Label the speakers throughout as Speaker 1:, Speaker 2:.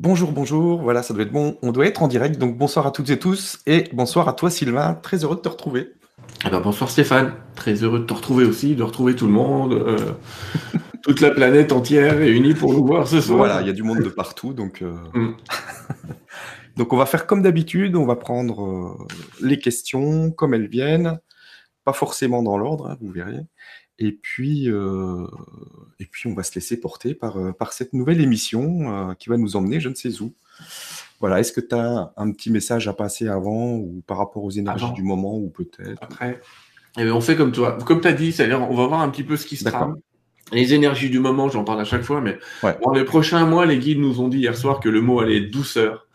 Speaker 1: Bonjour, bonjour. Voilà, ça doit être bon. On doit être en direct. Donc bonsoir à toutes et tous et bonsoir à toi Sylvain. Très heureux de te retrouver.
Speaker 2: Eh ben, bonsoir Stéphane. Très heureux de te retrouver aussi, de retrouver tout le monde, euh, toute la planète entière réunie pour nous voir ce soir.
Speaker 1: Voilà, il y a du monde de partout. Donc, euh, mm. donc on va faire comme d'habitude. On va prendre euh, les questions comme elles viennent. Pas forcément dans l'ordre, hein, vous verrez. Et puis, euh, et puis, on va se laisser porter par, euh, par cette nouvelle émission euh, qui va nous emmener je ne sais où. Voilà, est-ce que tu as un petit message à passer avant ou par rapport aux énergies du moment ou peut-être?
Speaker 2: Après, eh ben, on fait comme toi. Comme tu as dit, c'est-à-dire on va voir un petit peu ce qui se trame. Les énergies du moment, j'en parle à chaque fois, mais dans les prochains mois, les guides nous ont dit hier soir que le mot allait être douceur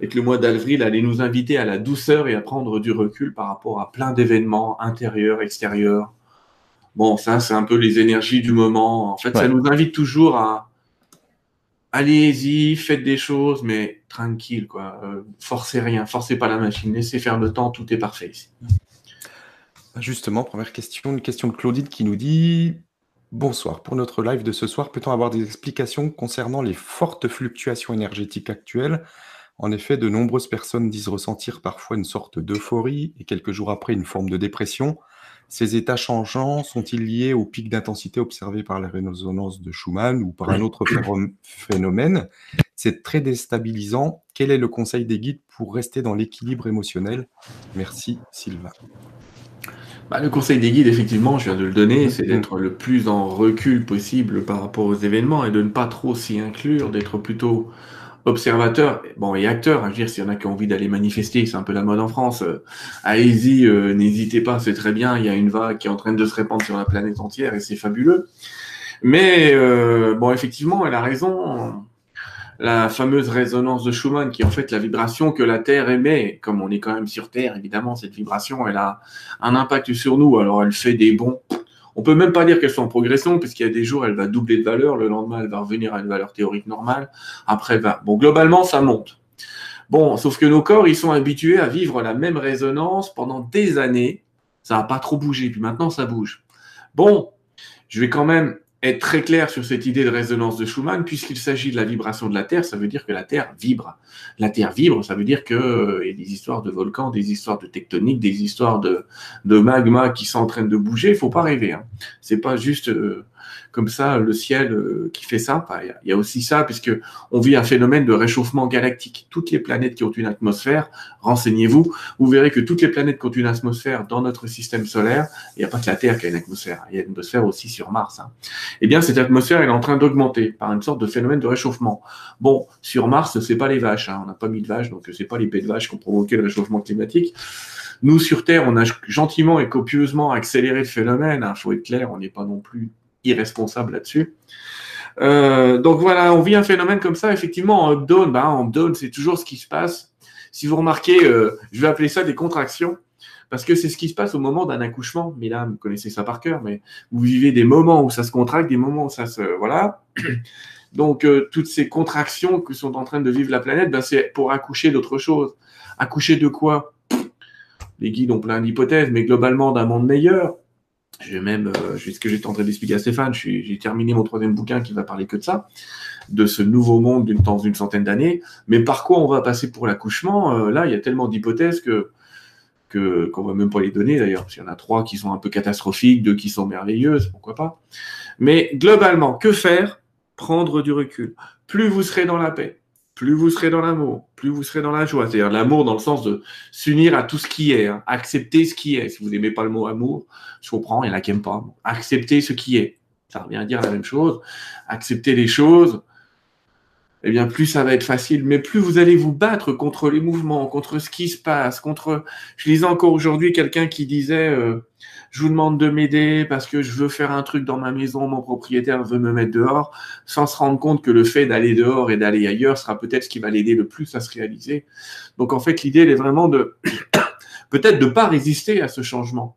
Speaker 2: et que le mois d'avril allait nous inviter à la douceur et à prendre du recul par rapport à plein d'événements intérieurs, extérieurs, Bon, ça, c'est un peu les énergies du moment. En fait, ça nous invite toujours à allez-y, faites des choses, mais tranquille, quoi. Euh, forcez rien, forcez pas la machine, laissez faire le temps, tout est parfait ici.
Speaker 1: Justement, première question, une question de Claudine qui nous dit Bonsoir, pour notre live de ce soir, peut-on avoir des explications concernant les fortes fluctuations énergétiques actuelles? En effet, de nombreuses personnes disent ressentir parfois une sorte d'euphorie et quelques jours après une forme de dépression. Ces états changeants sont-ils liés au pic d'intensité observé par la résonance de Schumann ou par un autre phénomène? C'est très déstabilisant. Quel est le conseil des guides pour rester dans l'équilibre émotionnel? Merci Sylvain.
Speaker 2: Bah, le conseil des guides, effectivement, je viens de le donner, c'est d'être le plus en recul possible par rapport aux événements et de ne pas trop s'y inclure, d'être plutôt observateurs bon, et acteurs. Hein, je veux dire, s'il y en a qui ont envie d'aller manifester, c'est un peu la mode en France, euh, allez-y, euh, n'hésitez pas, c'est très bien. Il y a une vague qui est en train de se répandre sur la planète entière et c'est fabuleux. Mais euh, bon, effectivement, elle a raison. La fameuse résonance de Schumann, qui est en fait la vibration que la Terre émet, comme on est quand même sur Terre, évidemment, cette vibration, elle a un impact sur nous. Alors, elle fait des bons on peut même pas dire qu'elle soit en progression, puisqu'il y a des jours, elle va doubler de valeur, le lendemain, elle va revenir à une valeur théorique normale, après, va... bon, globalement, ça monte. Bon, sauf que nos corps, ils sont habitués à vivre la même résonance pendant des années. Ça n'a pas trop bougé, puis maintenant, ça bouge. Bon, je vais quand même être très clair sur cette idée de résonance de Schumann, puisqu'il s'agit de la vibration de la Terre, ça veut dire que la Terre vibre. La Terre vibre, ça veut dire qu'il euh, y a des histoires de volcans, des histoires de tectonique, des histoires de, de magma qui sont train de bouger. Il faut pas rêver. Hein. C'est pas juste euh, comme ça le ciel euh, qui fait ça. Il y, a aussi ça, puisque on vit un phénomène de réchauffement galactique. Toutes les planètes qui ont une atmosphère, renseignez-vous, vous verrez que toutes les planètes qui ont une atmosphère dans notre système solaire, il n'y a pas que la Terre qui a une atmosphère, il y a une atmosphère aussi sur Mars. Hein. Eh bien, cette atmosphère elle est en train d'augmenter par une sorte de phénomène de réchauffement. Bon, sur Mars, c'est pas les vaches, hein. on n'a pas mis de vaches, donc c'est pas les pets de vaches qui ont provoqué le réchauffement climatique. Nous, sur Terre, on a gentiment et copieusement accéléré le phénomène. Il hein. faut être clair, on n'est pas non plus irresponsable là-dessus. Euh, donc voilà, on vit un phénomène comme ça, effectivement, en up-down. Ben, en up-down, c'est toujours ce qui se passe. Si vous remarquez, euh, je vais appeler ça des contractions, parce que c'est ce qui se passe au moment d'un accouchement. Mesdames, vous connaissez ça par cœur, mais vous vivez des moments où ça se contracte, des moments où ça se... Voilà. Donc, euh, toutes ces contractions que sont en train de vivre la planète, ben, c'est pour accoucher d'autre chose. Accoucher de quoi? Les guides ont plein d'hypothèses, mais globalement d'un monde meilleur, je vais même, euh, ce que en train d'expliquer à Stéphane, j'ai terminé mon troisième bouquin qui va parler que de ça, de ce nouveau monde d'une centaine d'années. Mais par quoi on va passer pour l'accouchement euh, Là, il y a tellement d'hypothèses que qu'on va même pas les donner d'ailleurs, parce qu'il y en a trois qui sont un peu catastrophiques, deux qui sont merveilleuses, pourquoi pas. Mais globalement, que faire? Prendre du recul. Plus vous serez dans la paix, plus vous serez dans l'amour, plus vous serez dans la joie. C'est-à-dire l'amour dans le sens de s'unir à tout ce qui est, hein. accepter ce qui est. Si vous n'aimez pas le mot amour, je comprends, il y en a qui n'aiment pas. Accepter ce qui est. Ça revient à dire la même chose. Accepter les choses, eh bien, plus ça va être facile, mais plus vous allez vous battre contre les mouvements, contre ce qui se passe, contre. Je lisais encore aujourd'hui quelqu'un qui disait euh, je vous demande de m'aider parce que je veux faire un truc dans ma maison, mon propriétaire veut me mettre dehors, sans se rendre compte que le fait d'aller dehors et d'aller ailleurs sera peut-être ce qui va l'aider le plus à se réaliser. Donc en fait, l'idée, elle est vraiment de peut-être de pas résister à ce changement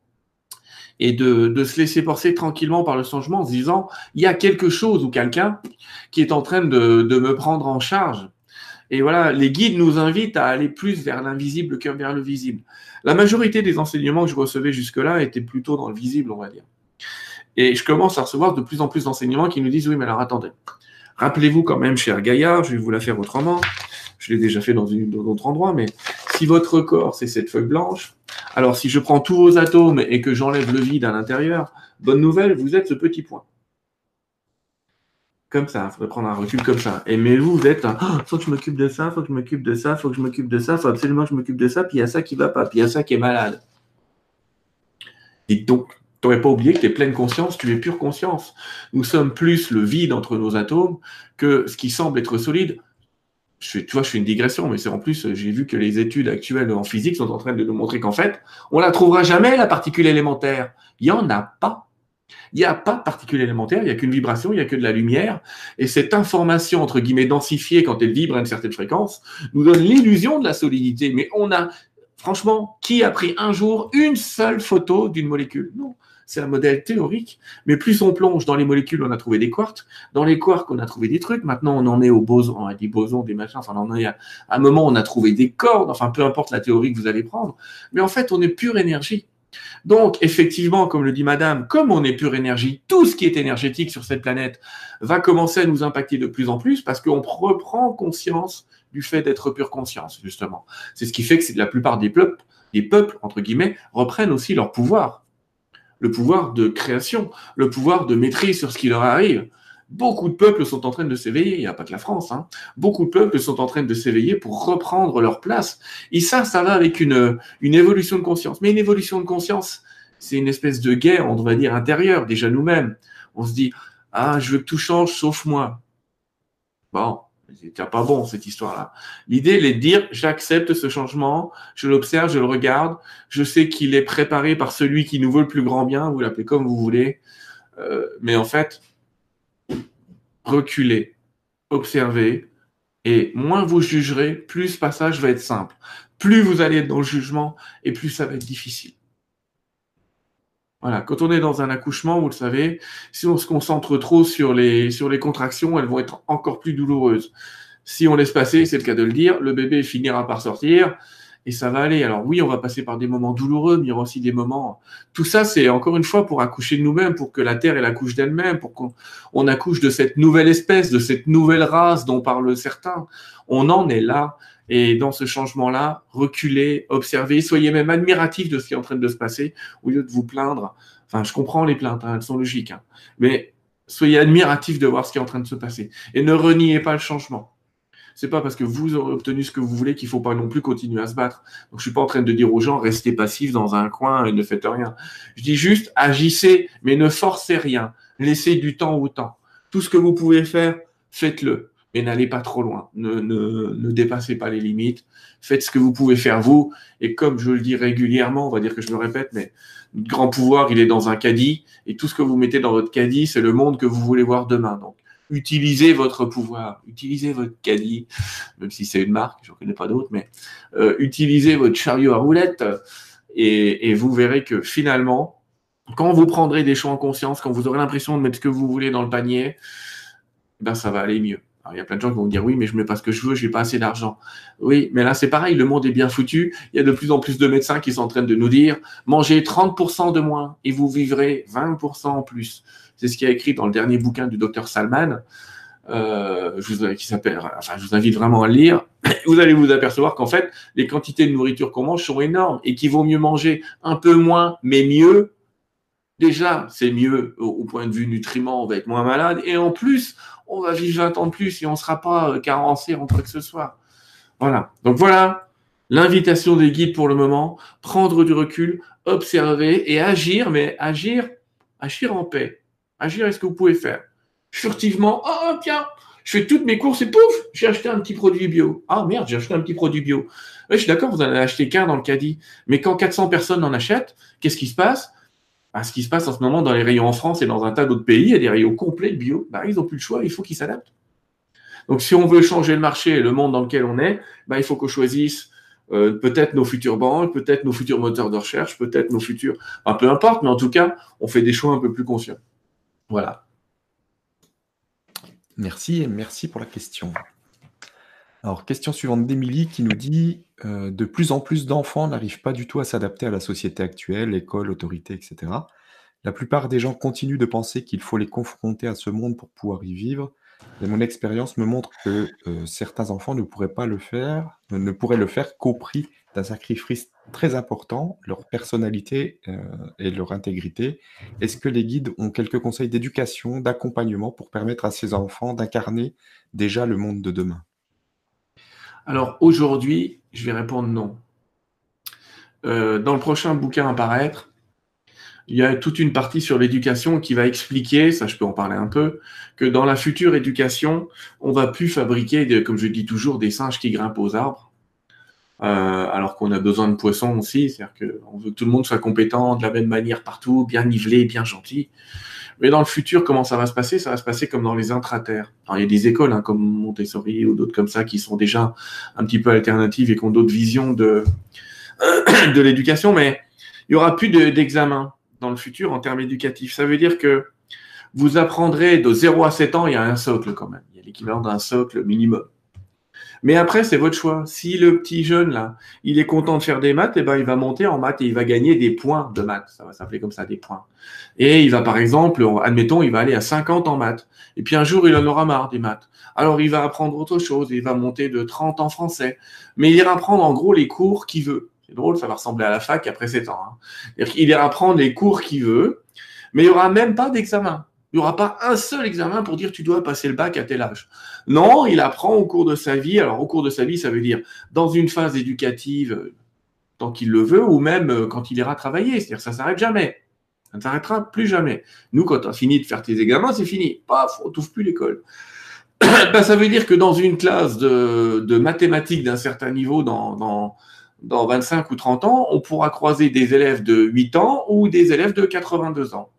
Speaker 2: et de, se laisser porter tranquillement par le changement en se disant, il y a quelque chose ou quelqu'un qui est en train de, me prendre en charge. Et voilà, les guides nous invitent à aller plus vers l'invisible que vers le visible. La majorité des enseignements que je recevais jusque-là étaient plutôt dans le visible, on va dire. Et je commence à recevoir de plus en plus d'enseignements qui nous disent, oui, mais alors attendez, Rappelez-vous quand même, cher Gaillard, je vais vous la faire autrement. Je l'ai déjà fait dans d'autres endroits, mais si votre corps, c'est cette feuille blanche, alors si je prends tous vos atomes et que j'enlève le vide à l'intérieur, bonne nouvelle, vous êtes ce petit point. Comme ça, il faudrait prendre un recul comme ça. Et mais vous, vous êtes, il oh, faut que je m'occupe de ça, faut que je m'occupe de ça, faut que je m'occupe de ça, faut absolument que je m'occupe de ça, puis il y a ça qui va pas, puis il y a ça qui est malade. Et donc, tu n'aurais pas oublié que tu es pleine conscience, tu es pure conscience. Nous sommes plus le vide entre nos atomes que ce qui semble être solide. Tu vois, je fais une digression, mais c'est en plus, j'ai vu que les études actuelles en physique sont en train de nous montrer qu'en fait, on la trouvera jamais, la particule élémentaire. Il n'y en a pas. Il n'y a pas de particules élémentaires, il n'y a qu'une vibration, il n'y a que de la lumière. Et cette information, entre guillemets, densifiée quand elle vibre à une certaine fréquence, nous donne l'illusion de la solidité. Mais on a, franchement, qui a pris un jour une seule photo d'une molécule? Non. C'est un modèle théorique, mais plus on plonge dans les molécules, on a trouvé des quarks. Dans les quarks, on a trouvé des trucs. Maintenant, on en est au boson, on a dit boson, des machins. Enfin, on en est à, à un moment, on a trouvé des cordes. Enfin, peu importe la théorie que vous allez prendre. Mais en fait, on est pure énergie. Donc, effectivement, comme le dit Madame, comme on est pure énergie, tout ce qui est énergétique sur cette planète va commencer à nous impacter de plus en plus parce qu'on reprend conscience du fait d'être pure conscience, justement. C'est ce qui fait que la plupart des peuples, des peuples, entre guillemets, reprennent aussi leur pouvoir. Le pouvoir de création, le pouvoir de maîtrise sur ce qui leur arrive. Beaucoup de peuples sont en train de s'éveiller, il n'y a pas que la France, hein. beaucoup de peuples sont en train de s'éveiller pour reprendre leur place. Et ça, ça va avec une, une évolution de conscience. Mais une évolution de conscience, c'est une espèce de guerre, on va dire, intérieure, déjà nous-mêmes. On se dit, ah, je veux que tout change sauf moi. Bon, c'est pas bon cette histoire-là. L'idée, elle est de dire, j'accepte ce changement, je l'observe, je le regarde, je sais qu'il est préparé par celui qui nous veut le plus grand bien, vous l'appelez comme vous voulez. Euh, mais en fait, reculez, observez, et moins vous jugerez, plus ce passage va être simple. Plus vous allez être dans le jugement, et plus ça va être difficile. Voilà, quand on est dans un accouchement, vous le savez, si on se concentre trop sur les, sur les contractions, elles vont être encore plus douloureuses. Si on laisse passer, c'est le cas de le dire, le bébé finira par sortir, et ça va aller. Alors oui, on va passer par des moments douloureux, mais il y aura aussi des moments. Tout ça, c'est encore une fois pour accoucher de nous-mêmes, pour que la Terre elle accouche d'elle-même, pour qu'on accouche de cette nouvelle espèce, de cette nouvelle race dont parlent certains. On en est là. Et dans ce changement-là, reculez, observez, soyez même admiratifs de ce qui est en train de se passer, au lieu de vous plaindre. Enfin, je comprends les plaintes, hein, elles sont logiques, hein. mais soyez admiratifs de voir ce qui est en train de se passer. Et ne reniez pas le changement c'est pas parce que vous aurez obtenu ce que vous voulez qu'il faut pas non plus continuer à se battre. Donc je suis pas en train de dire aux gens restez passifs dans un coin et ne faites rien. Je dis juste agissez, mais ne forcez rien. Laissez du temps au temps. Tout ce que vous pouvez faire, faites-le. Mais n'allez pas trop loin. Ne, dépassez pas les limites. Faites ce que vous pouvez faire vous. Et comme je le dis régulièrement, on va dire que je me répète, mais grand pouvoir, il est dans un caddie. Et tout ce que vous mettez dans votre caddie, c'est le monde que vous voulez voir demain. Donc, utilisez votre pouvoir, utilisez votre caddie, même si c'est une marque, je ne connais pas d'autres, mais euh, utilisez votre chariot à roulettes et, vous verrez que finalement, quand vous prendrez des choix en conscience, quand vous aurez l'impression de mettre ce que vous voulez dans le panier, ben ça va aller mieux. Il y a plein de gens qui vont dire oui, mais je mets pas ce que je veux, je n'ai pas assez d'argent. Oui, mais là c'est pareil, le monde est bien foutu. Il y a de plus en plus de médecins qui sont en train de nous dire mangez 30% de moins et vous vivrez 20% en plus. C'est ce qui a écrit dans le dernier bouquin du docteur Salman, euh, qui s'appelle, enfin, je vous invite vraiment à le lire. Vous allez vous apercevoir qu'en fait, les quantités de nourriture qu'on mange sont énormes et qu'il vaut mieux manger un peu moins, mais mieux. Déjà, c'est mieux au, point de vue nutriments, on va être moins malade. Et en plus, on va vivre 20 ans de plus et on ne sera pas euh, carencé en quoi que ce soit. Voilà. Donc voilà, l'invitation des guides pour le moment, prendre du recul, observer et agir, mais agir, agir en paix. Agir est ce que vous pouvez faire. Furtivement, oh tiens, je fais toutes mes courses et pouf, j'ai acheté un petit produit bio. Ah merde, j'ai acheté un petit produit bio. je suis d'accord, vous en avez acheté qu'un dans le caddie. Mais quand 400 personnes en achètent, qu'est-ce qui se passe? Bah, Ce qui se passe en ce moment dans les rayons en France et dans un tas d'autres pays, il y a des rayons complets bio. Bah, ils n'ont plus le choix, il faut qu'ils s'adaptent. Donc si on veut changer le marché et le monde dans lequel on est, bah, il faut qu'on choisisse euh, peut-être nos futures banques, peut-être nos futurs moteurs de recherche, peut-être nos futurs... Enfin, peu importe, mais en tout cas, on fait des choix un peu plus conscients. Voilà.
Speaker 1: Merci et merci pour la question. Alors, question suivante d'Émilie qui nous dit euh, De plus en plus d'enfants n'arrivent pas du tout à s'adapter à la société actuelle, école, autorité, etc. La plupart des gens continuent de penser qu'il faut les confronter à ce monde pour pouvoir y vivre. Et mon expérience me montre que euh, certains enfants ne pourraient pas le faire, ne pourraient le faire qu'au prix d'un sacrifice très important, leur personnalité euh, et leur intégrité. Est-ce que les guides ont quelques conseils d'éducation, d'accompagnement pour permettre à ces enfants d'incarner déjà le monde de demain?
Speaker 2: Alors aujourd'hui, je vais répondre non. Euh, dans le prochain bouquin à paraître, il y a toute une partie sur l'éducation qui va expliquer, ça je peux en parler un peu, que dans la future éducation, on va plus fabriquer, comme je dis toujours, des singes qui grimpent aux arbres, euh, alors qu'on a besoin de poissons aussi, c'est-à-dire qu'on veut que tout le monde soit compétent de la même manière partout, bien nivelé, bien gentil. Mais dans le futur, comment ça va se passer? Ça va se passer comme dans les intraterres. Alors, il y a des écoles hein, comme Montessori ou d'autres comme ça qui sont déjà un petit peu alternatives et qui ont d'autres visions de, de l'éducation, mais il y aura plus d'examen dans le futur en termes éducatifs. Ça veut dire que vous apprendrez de 0 à 7 ans, il y a un socle quand même. Il y a l'équivalent d'un socle minimum. Mais après, c'est votre choix. Si le petit jeune, là, il est content de faire des maths, eh ben, il va monter en maths et il va gagner des points de maths. Ça va s'appeler comme ça, des points. Et il va, par exemple, admettons, il va aller à 50 en maths. Et puis un jour, il en aura marre des maths. Alors, il va apprendre autre chose. Il va monter de 30 en français. Mais il ira prendre, en gros, les cours qu'il veut. C'est drôle, ça va ressembler à la fac après 7 ans. Hein. Il ira prendre les cours qu'il veut, mais il n'y aura même pas d'examen. Il n'y aura pas un seul examen pour dire tu dois passer le bac à tel âge. Non, il apprend au cours de sa vie. Alors, au cours de sa vie, ça veut dire dans une phase éducative, euh, tant qu'il le veut, ou même euh, quand il ira travailler. C'est-à-dire ça ne s'arrête jamais. Ça ne s'arrêtera plus jamais. Nous, quand tu as fini de faire tes examens, c'est fini. Paf, on touche plus l'école. ben, ça veut dire que dans une classe de, mathématiques d'un certain niveau, dans dans 25 ou 30 ans, on pourra croiser des élèves de 8 ans ou des élèves de 82 ans.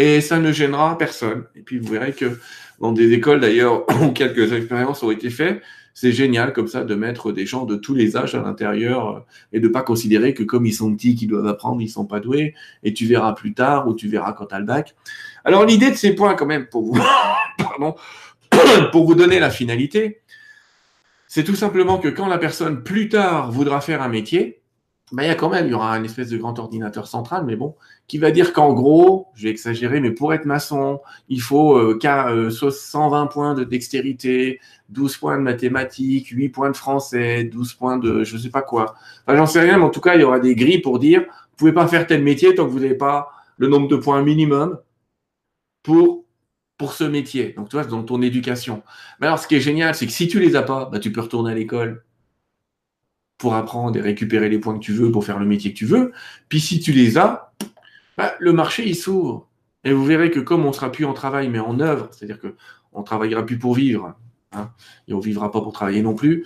Speaker 2: Et ça ne gênera personne. Et puis vous verrez que dans des écoles d'ailleurs où quelques expériences ont été faites, c'est génial comme ça de mettre des gens de tous les âges à l'intérieur euh, et de pas considérer que comme ils sont petits, qu'ils doivent apprendre, ils sont pas doués et tu verras plus tard ou tu verras quand tu as le bac. Alors l'idée de ces points quand même pour vous, pardon, pour vous donner la finalité, c'est tout simplement que quand la personne plus tard voudra faire un métier, ben, il y a quand même, il y aura un espèce de grand ordinateur central, mais bon, qui va dire qu'en gros, je vais exagérer, mais pour être maçon, il faut euh, 120 euh, points de dextérité, 12 points de mathématiques, 8 points de français, 12 points de je sais pas quoi. Enfin, j'en sais rien, mais en tout cas, il y aura des grilles pour dire, vous pouvez pas faire tel métier tant que vous n'avez pas le nombre de points minimum pour pour ce métier. Donc, tu vois, dans ton éducation. Mais alors, ce qui est génial, c'est que si tu les as pas, bah, tu peux retourner à l'école pour apprendre et récupérer les points que tu veux pour faire le métier que tu veux. Puis si tu les as, bah, le marché, il s'ouvre. Et vous verrez que comme on sera plus en travail, mais en œuvre, c'est-à-dire que on travaillera plus pour vivre, hein, et on vivra pas pour travailler non plus,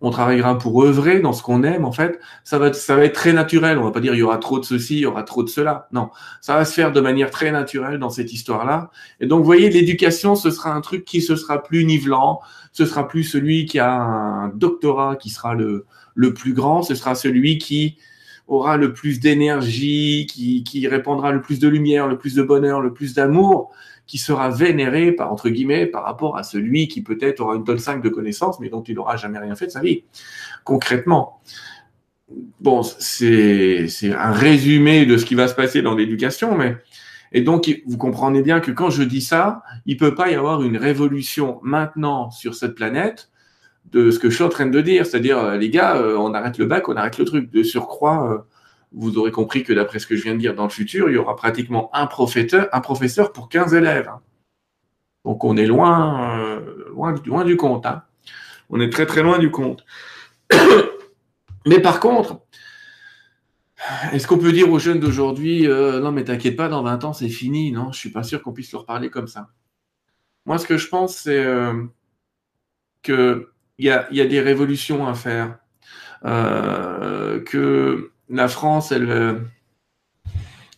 Speaker 2: on travaillera pour œuvrer dans ce qu'on aime, en fait, ça va, ça va être très naturel. On va pas dire il y aura trop de ceci, il y aura trop de cela. Non, ça va se faire de manière très naturelle dans cette histoire-là. Et donc, vous voyez, l'éducation, ce sera un truc qui se sera plus nivelant. Ce sera plus celui qui a un doctorat qui sera le, le plus grand. Ce sera celui qui aura le plus d'énergie, qui, qui répandra le plus de lumière, le plus de bonheur, le plus d'amour qui sera vénéré par entre guillemets par rapport à celui qui peut-être aura une tonne 5 de connaissances mais dont il n'aura jamais rien fait de sa vie. Concrètement, bon, c'est un résumé de ce qui va se passer dans l'éducation, mais et donc vous comprenez bien que quand je dis ça, il peut pas y avoir une révolution maintenant sur cette planète de ce que je suis en train de dire, c'est-à-dire euh, les gars, euh, on arrête le bac, on arrête le truc. De surcroît, euh, vous aurez compris que d'après ce que je viens de dire dans le futur, il y aura pratiquement un professeur, un professeur pour 15 élèves. Donc on est loin, loin, du compte. Hein. On est très très loin du compte. mais par contre, est-ce qu'on peut dire aux jeunes d'aujourd'hui, non mais t'inquiète pas, dans 20 ans c'est fini Non, je suis pas sûr qu'on puisse leur parler comme ça. Moi, ce que je pense, c'est qu'il y a, y a des révolutions à faire. que la France, elle, euh,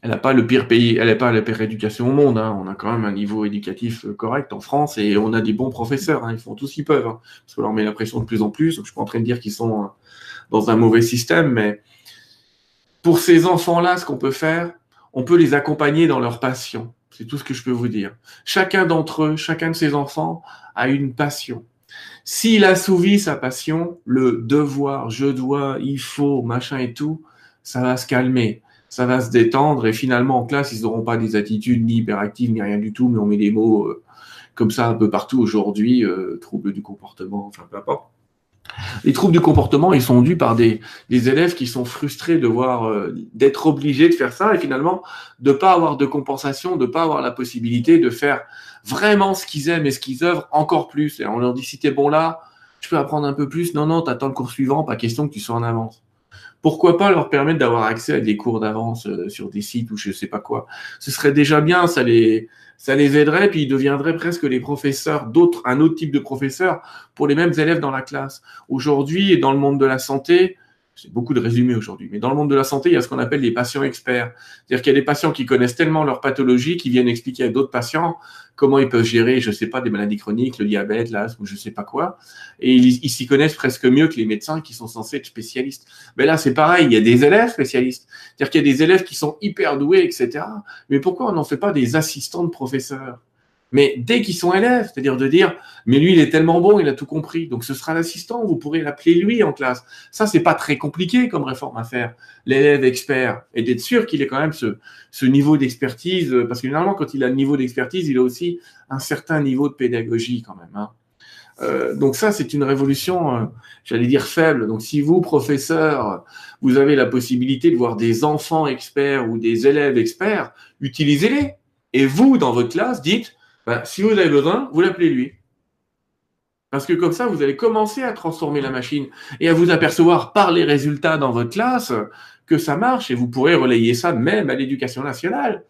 Speaker 2: n'a pas le pire pays, elle n'a pas la pire éducation au monde. Hein. On a quand même un niveau éducatif euh, correct en France et on a des bons professeurs. Hein. Ils font tout ce qu'ils peuvent. Hein. Parce qu'on leur met la pression de plus en plus. Donc, je suis pas en train de dire qu'ils sont euh, dans un mauvais système, mais pour ces enfants-là, ce qu'on peut faire, on peut les accompagner dans leur passion. C'est tout ce que je peux vous dire. Chacun d'entre eux, chacun de ces enfants a une passion. S'il assouvit sa passion, le devoir, je dois, il faut, machin et tout, ça va se calmer, ça va se détendre et finalement en classe, ils n'auront pas des attitudes ni hyperactives ni rien du tout, mais on met des mots euh, comme ça un peu partout aujourd'hui, euh, troubles du comportement, enfin peu importe. Les troubles du comportement, ils sont dus par des, élèves qui sont frustrés euh, d'être obligés de faire ça et finalement de pas avoir de compensation, de pas avoir la possibilité de faire vraiment ce qu'ils aiment et ce qu'ils œuvrent encore plus. Et on leur dit si t'es bon là, je peux apprendre un peu plus. Non, non, t'attends le cours suivant, pas question que tu sois en avance. Pourquoi pas leur permettre d'avoir accès à des cours d'avance euh, sur des sites ou je sais pas quoi. Ce serait déjà bien, ça les, ça les aiderait, puis ils deviendraient presque les professeurs d'autres, un autre type de professeur pour les mêmes élèves dans la classe. Aujourd'hui, dans le monde de la santé, c'est beaucoup de résumés aujourd'hui, mais dans le monde de la santé, il y a ce qu'on appelle les patients experts. C'est-à-dire qu'il y a des patients qui connaissent tellement leur pathologie qui viennent expliquer à d'autres patients comment ils peuvent gérer, je sais pas, des maladies chroniques, le diabète, l'asthme, je sais pas quoi. Et ils s'y connaissent presque mieux que les médecins qui sont censés être spécialistes. Mais là, c'est pareil, il y a des élèves spécialistes. C'est-à-dire qu'il y a des élèves qui sont hyper doués, etc. Mais pourquoi on n'en fait pas des assistants de professeurs? Mais dès qu'ils sont élèves, c'est-à-dire de dire, mais lui, il est tellement bon, il a tout compris, donc ce sera l'assistant, vous pourrez l'appeler lui en classe. Ça, c'est pas très compliqué comme réforme à faire. L'élève expert, et d'être sûr qu'il ait quand même ce, ce niveau d'expertise, parce que généralement, quand il a le niveau d'expertise, il a aussi un certain niveau de pédagogie quand même. Hein. Euh, donc ça, c'est une révolution, euh, j'allais dire faible. Donc si vous, professeur, vous avez la possibilité de voir des enfants experts ou des élèves experts, utilisez-les. Et vous, dans votre classe, dites, bah, si vous avez besoin, vous l'appelez lui. Parce que comme ça, vous allez commencer à transformer la machine et à vous apercevoir par les résultats dans votre classe que ça marche et vous pourrez relayer ça même à l'éducation nationale.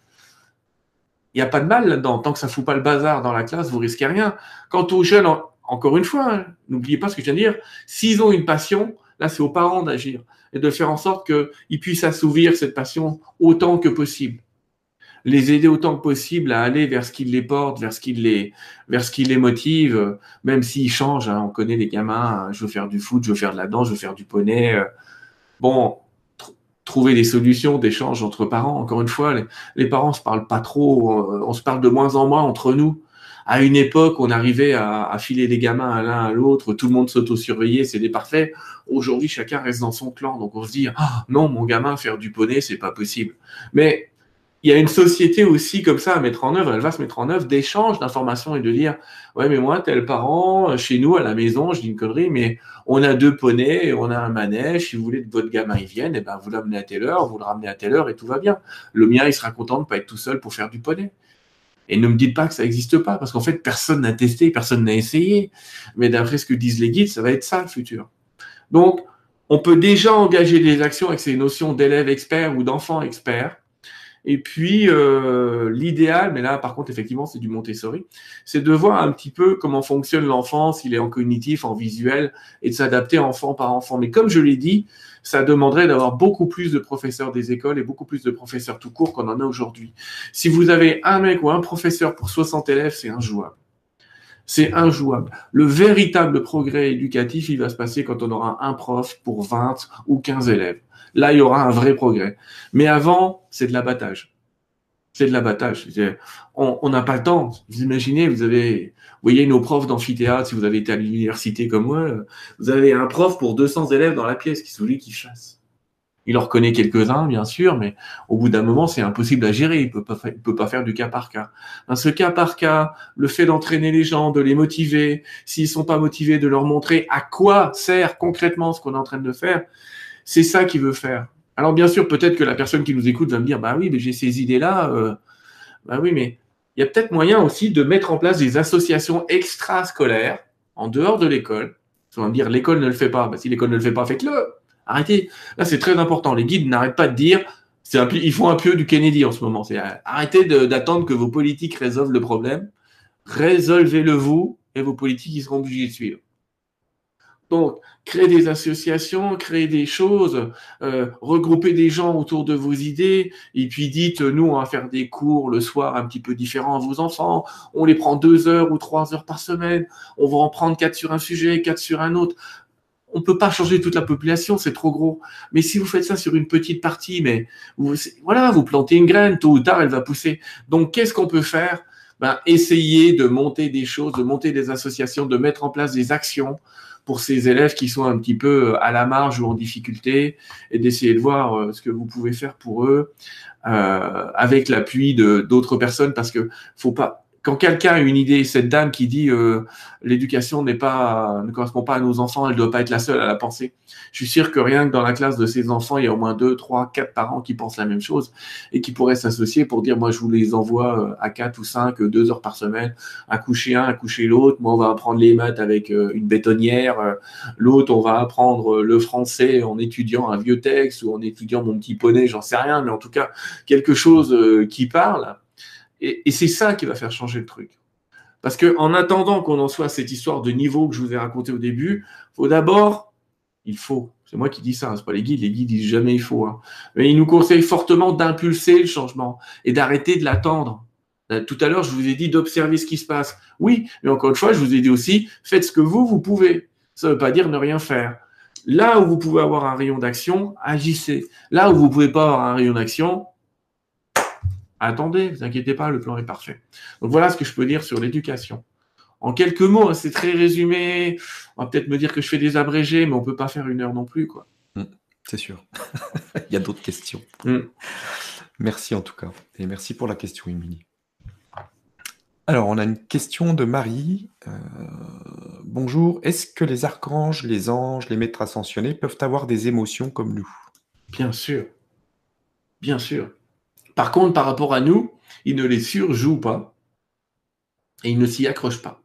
Speaker 2: Il n'y a pas de mal là-dedans. Tant que ça ne fout pas le bazar dans la classe, vous risquez rien. Quant aux jeunes, encore une fois, hein, n'oubliez pas ce que je viens de dire, s'ils ont une passion, là, c'est aux parents d'agir et de faire en sorte qu'ils puissent assouvir cette passion autant que possible les aider autant que possible à aller vers ce qui les porte, vers ce qui les, vers ce qui les motive, même s'ils changent. Hein. on connaît les gamins, hein. je veux faire du foot, je veux faire de la danse, je veux faire du poney. Euh. bon, trouver des solutions d'échange entre parents. Encore une fois, les, parents se parlent pas trop, euh, on, se parle de moins en moins entre nous. À une époque, on arrivait à, filer les gamins à l'un à l'autre, tout le monde s'auto-surveillait, c'était parfait. Aujourd'hui, chacun reste dans son clan, donc on se dit ah, non, mon gamin faire du poney, c'est pas possible. Mais il y a une société aussi comme ça à mettre en œuvre, elle va se mettre en œuvre d'échange d'informations et de dire ouais mais moi tel parent chez nous à la maison, je dis une connerie mais on a deux poneys, on a un manège, si vous voulez que votre gamin vienne, et eh ben vous l'amenez à telle heure, vous le ramenez à telle heure et tout va bien. Le mien il sera content de pas être tout seul pour faire du poney. Et ne me dites pas que ça n'existe pas parce qu'en fait personne n'a testé, personne n'a essayé. Mais d'après ce que disent les guides, ça va être ça le futur. Donc on peut déjà engager des actions avec ces notions d'élèves experts ou d'enfants experts et puis, euh, l'idéal, mais là, par contre, effectivement, c'est du Montessori, c'est de voir un petit peu comment fonctionne l'enfant, s'il est en cognitif, en visuel, et de s'adapter enfant par enfant. Mais comme je l'ai dit, ça demanderait d'avoir beaucoup plus de professeurs des écoles et beaucoup plus de professeurs tout court qu'on en a aujourd'hui. Si vous avez un mec ou un professeur pour 60 élèves, c'est injouable. C'est injouable. Le véritable progrès éducatif, il va se passer quand on aura un prof pour 20 ou 15 élèves. Là, il y aura un vrai progrès. Mais avant, c'est de l'abattage. C'est de l'abattage. On n'a pas le temps. Vous imaginez, vous avez, vous voyez nos profs d'amphithéâtre, si vous avez été à l'université comme moi, vous avez un prof pour 200 élèves dans la pièce qui celui qui chasse. Il en reconnaît quelques-uns, bien sûr, mais au bout d'un moment, c'est impossible à gérer. Il peut pas, il peut pas faire du cas par cas. Dans ce cas par cas, le fait d'entraîner les gens, de les motiver, s'ils sont pas motivés, de leur montrer à quoi sert concrètement ce qu'on est en train de faire, c'est ça qu'il veut faire. Alors bien sûr, peut-être que la personne qui nous écoute va me dire, bah oui, mais j'ai ces idées-là. Euh, bah oui, mais il y a peut-être moyen aussi de mettre en place des associations extrascolaires en dehors de l'école. On va me dire, l'école ne le fait pas. Bah, si l'école ne le fait pas, faites-le. Arrêtez. Là, c'est très important. Les guides n'arrêtent pas de dire, c'est un, ils font un peu du Kennedy en ce moment. Arrêtez d'attendre que vos politiques résolvent le problème. Résolvez-le vous et vos politiques, ils seront obligés de suivre. Donc, créer des associations, créer des choses, euh, regrouper des gens autour de vos idées, et puis dites, nous, on va faire des cours le soir un petit peu différents à vos enfants, on les prend deux heures ou trois heures par semaine, on va en prendre quatre sur un sujet, quatre sur un autre. On peut pas changer toute la population, c'est trop gros. Mais si vous faites ça sur une petite partie, mais vous, voilà, vous plantez une graine, tôt ou tard, elle va pousser. Donc, qu'est-ce qu'on peut faire? Ben, essayer de monter des choses, de monter des associations, de mettre en place des actions pour ces élèves qui sont un petit peu euh, à la marge ou en difficulté et d'essayer de voir euh, ce que vous pouvez faire pour eux euh, avec l'appui de d'autres personnes parce que faut pas quand quelqu'un a une idée, cette dame qui dit euh, l'éducation n'est pas ne correspond pas à nos enfants, elle ne doit pas être la seule à la penser. Je suis sûr que rien que dans la classe de ces enfants, il y a au moins deux, trois, quatre parents qui pensent la même chose et qui pourraient s'associer pour dire moi je vous les envoie euh, à quatre ou cinq, euh, deux heures par semaine, à coucher un, à coucher l'autre. Moi on va apprendre les maths avec une bétonnière, l'autre on va apprendre le français en étudiant un vieux texte ou en étudiant mon petit poney, j'en sais rien, mais en tout cas quelque chose qui parle. Et, c'est ça qui va faire changer le truc. Parce que en attendant qu'on en soit à cette histoire de niveau que je vous ai raconté au début, faut d'abord, il faut, c'est moi qui dis ça, c'est pas les guides, les guides disent jamais il faut, hein. mais ils nous conseillent fortement d'impulser le changement et d'arrêter de l'attendre. Euh, tout à l'heure, je vous ai dit d'observer ce qui se passe. Oui, mais encore une fois, je vous ai dit aussi, faites ce que vous, vous pouvez. Ça ne veut pas dire ne rien faire. Là où vous pouvez avoir un rayon d'action, agissez. Là où vous ne pouvez pas avoir un rayon d'action, Attendez, vous inquiétez pas, le plan est parfait. Donc voilà ce que je peux dire sur l'éducation. En quelques mots, hein, c'est très résumé. On va peut-être me dire que je fais des abrégés, mais on peut pas faire une heure non plus, quoi.
Speaker 1: Mmh, c'est sûr. Il y a d'autres questions. Mmh. Merci en tout cas. Et merci pour la question, Émilie. Alors, on a une question de Marie. Euh, bonjour. Est-ce que les archanges, les anges, les maîtres ascensionnés peuvent avoir des émotions comme nous?
Speaker 2: Bien sûr. Bien sûr. Par contre, par rapport à nous, il ne les surjoue pas et il ne s'y accroche pas.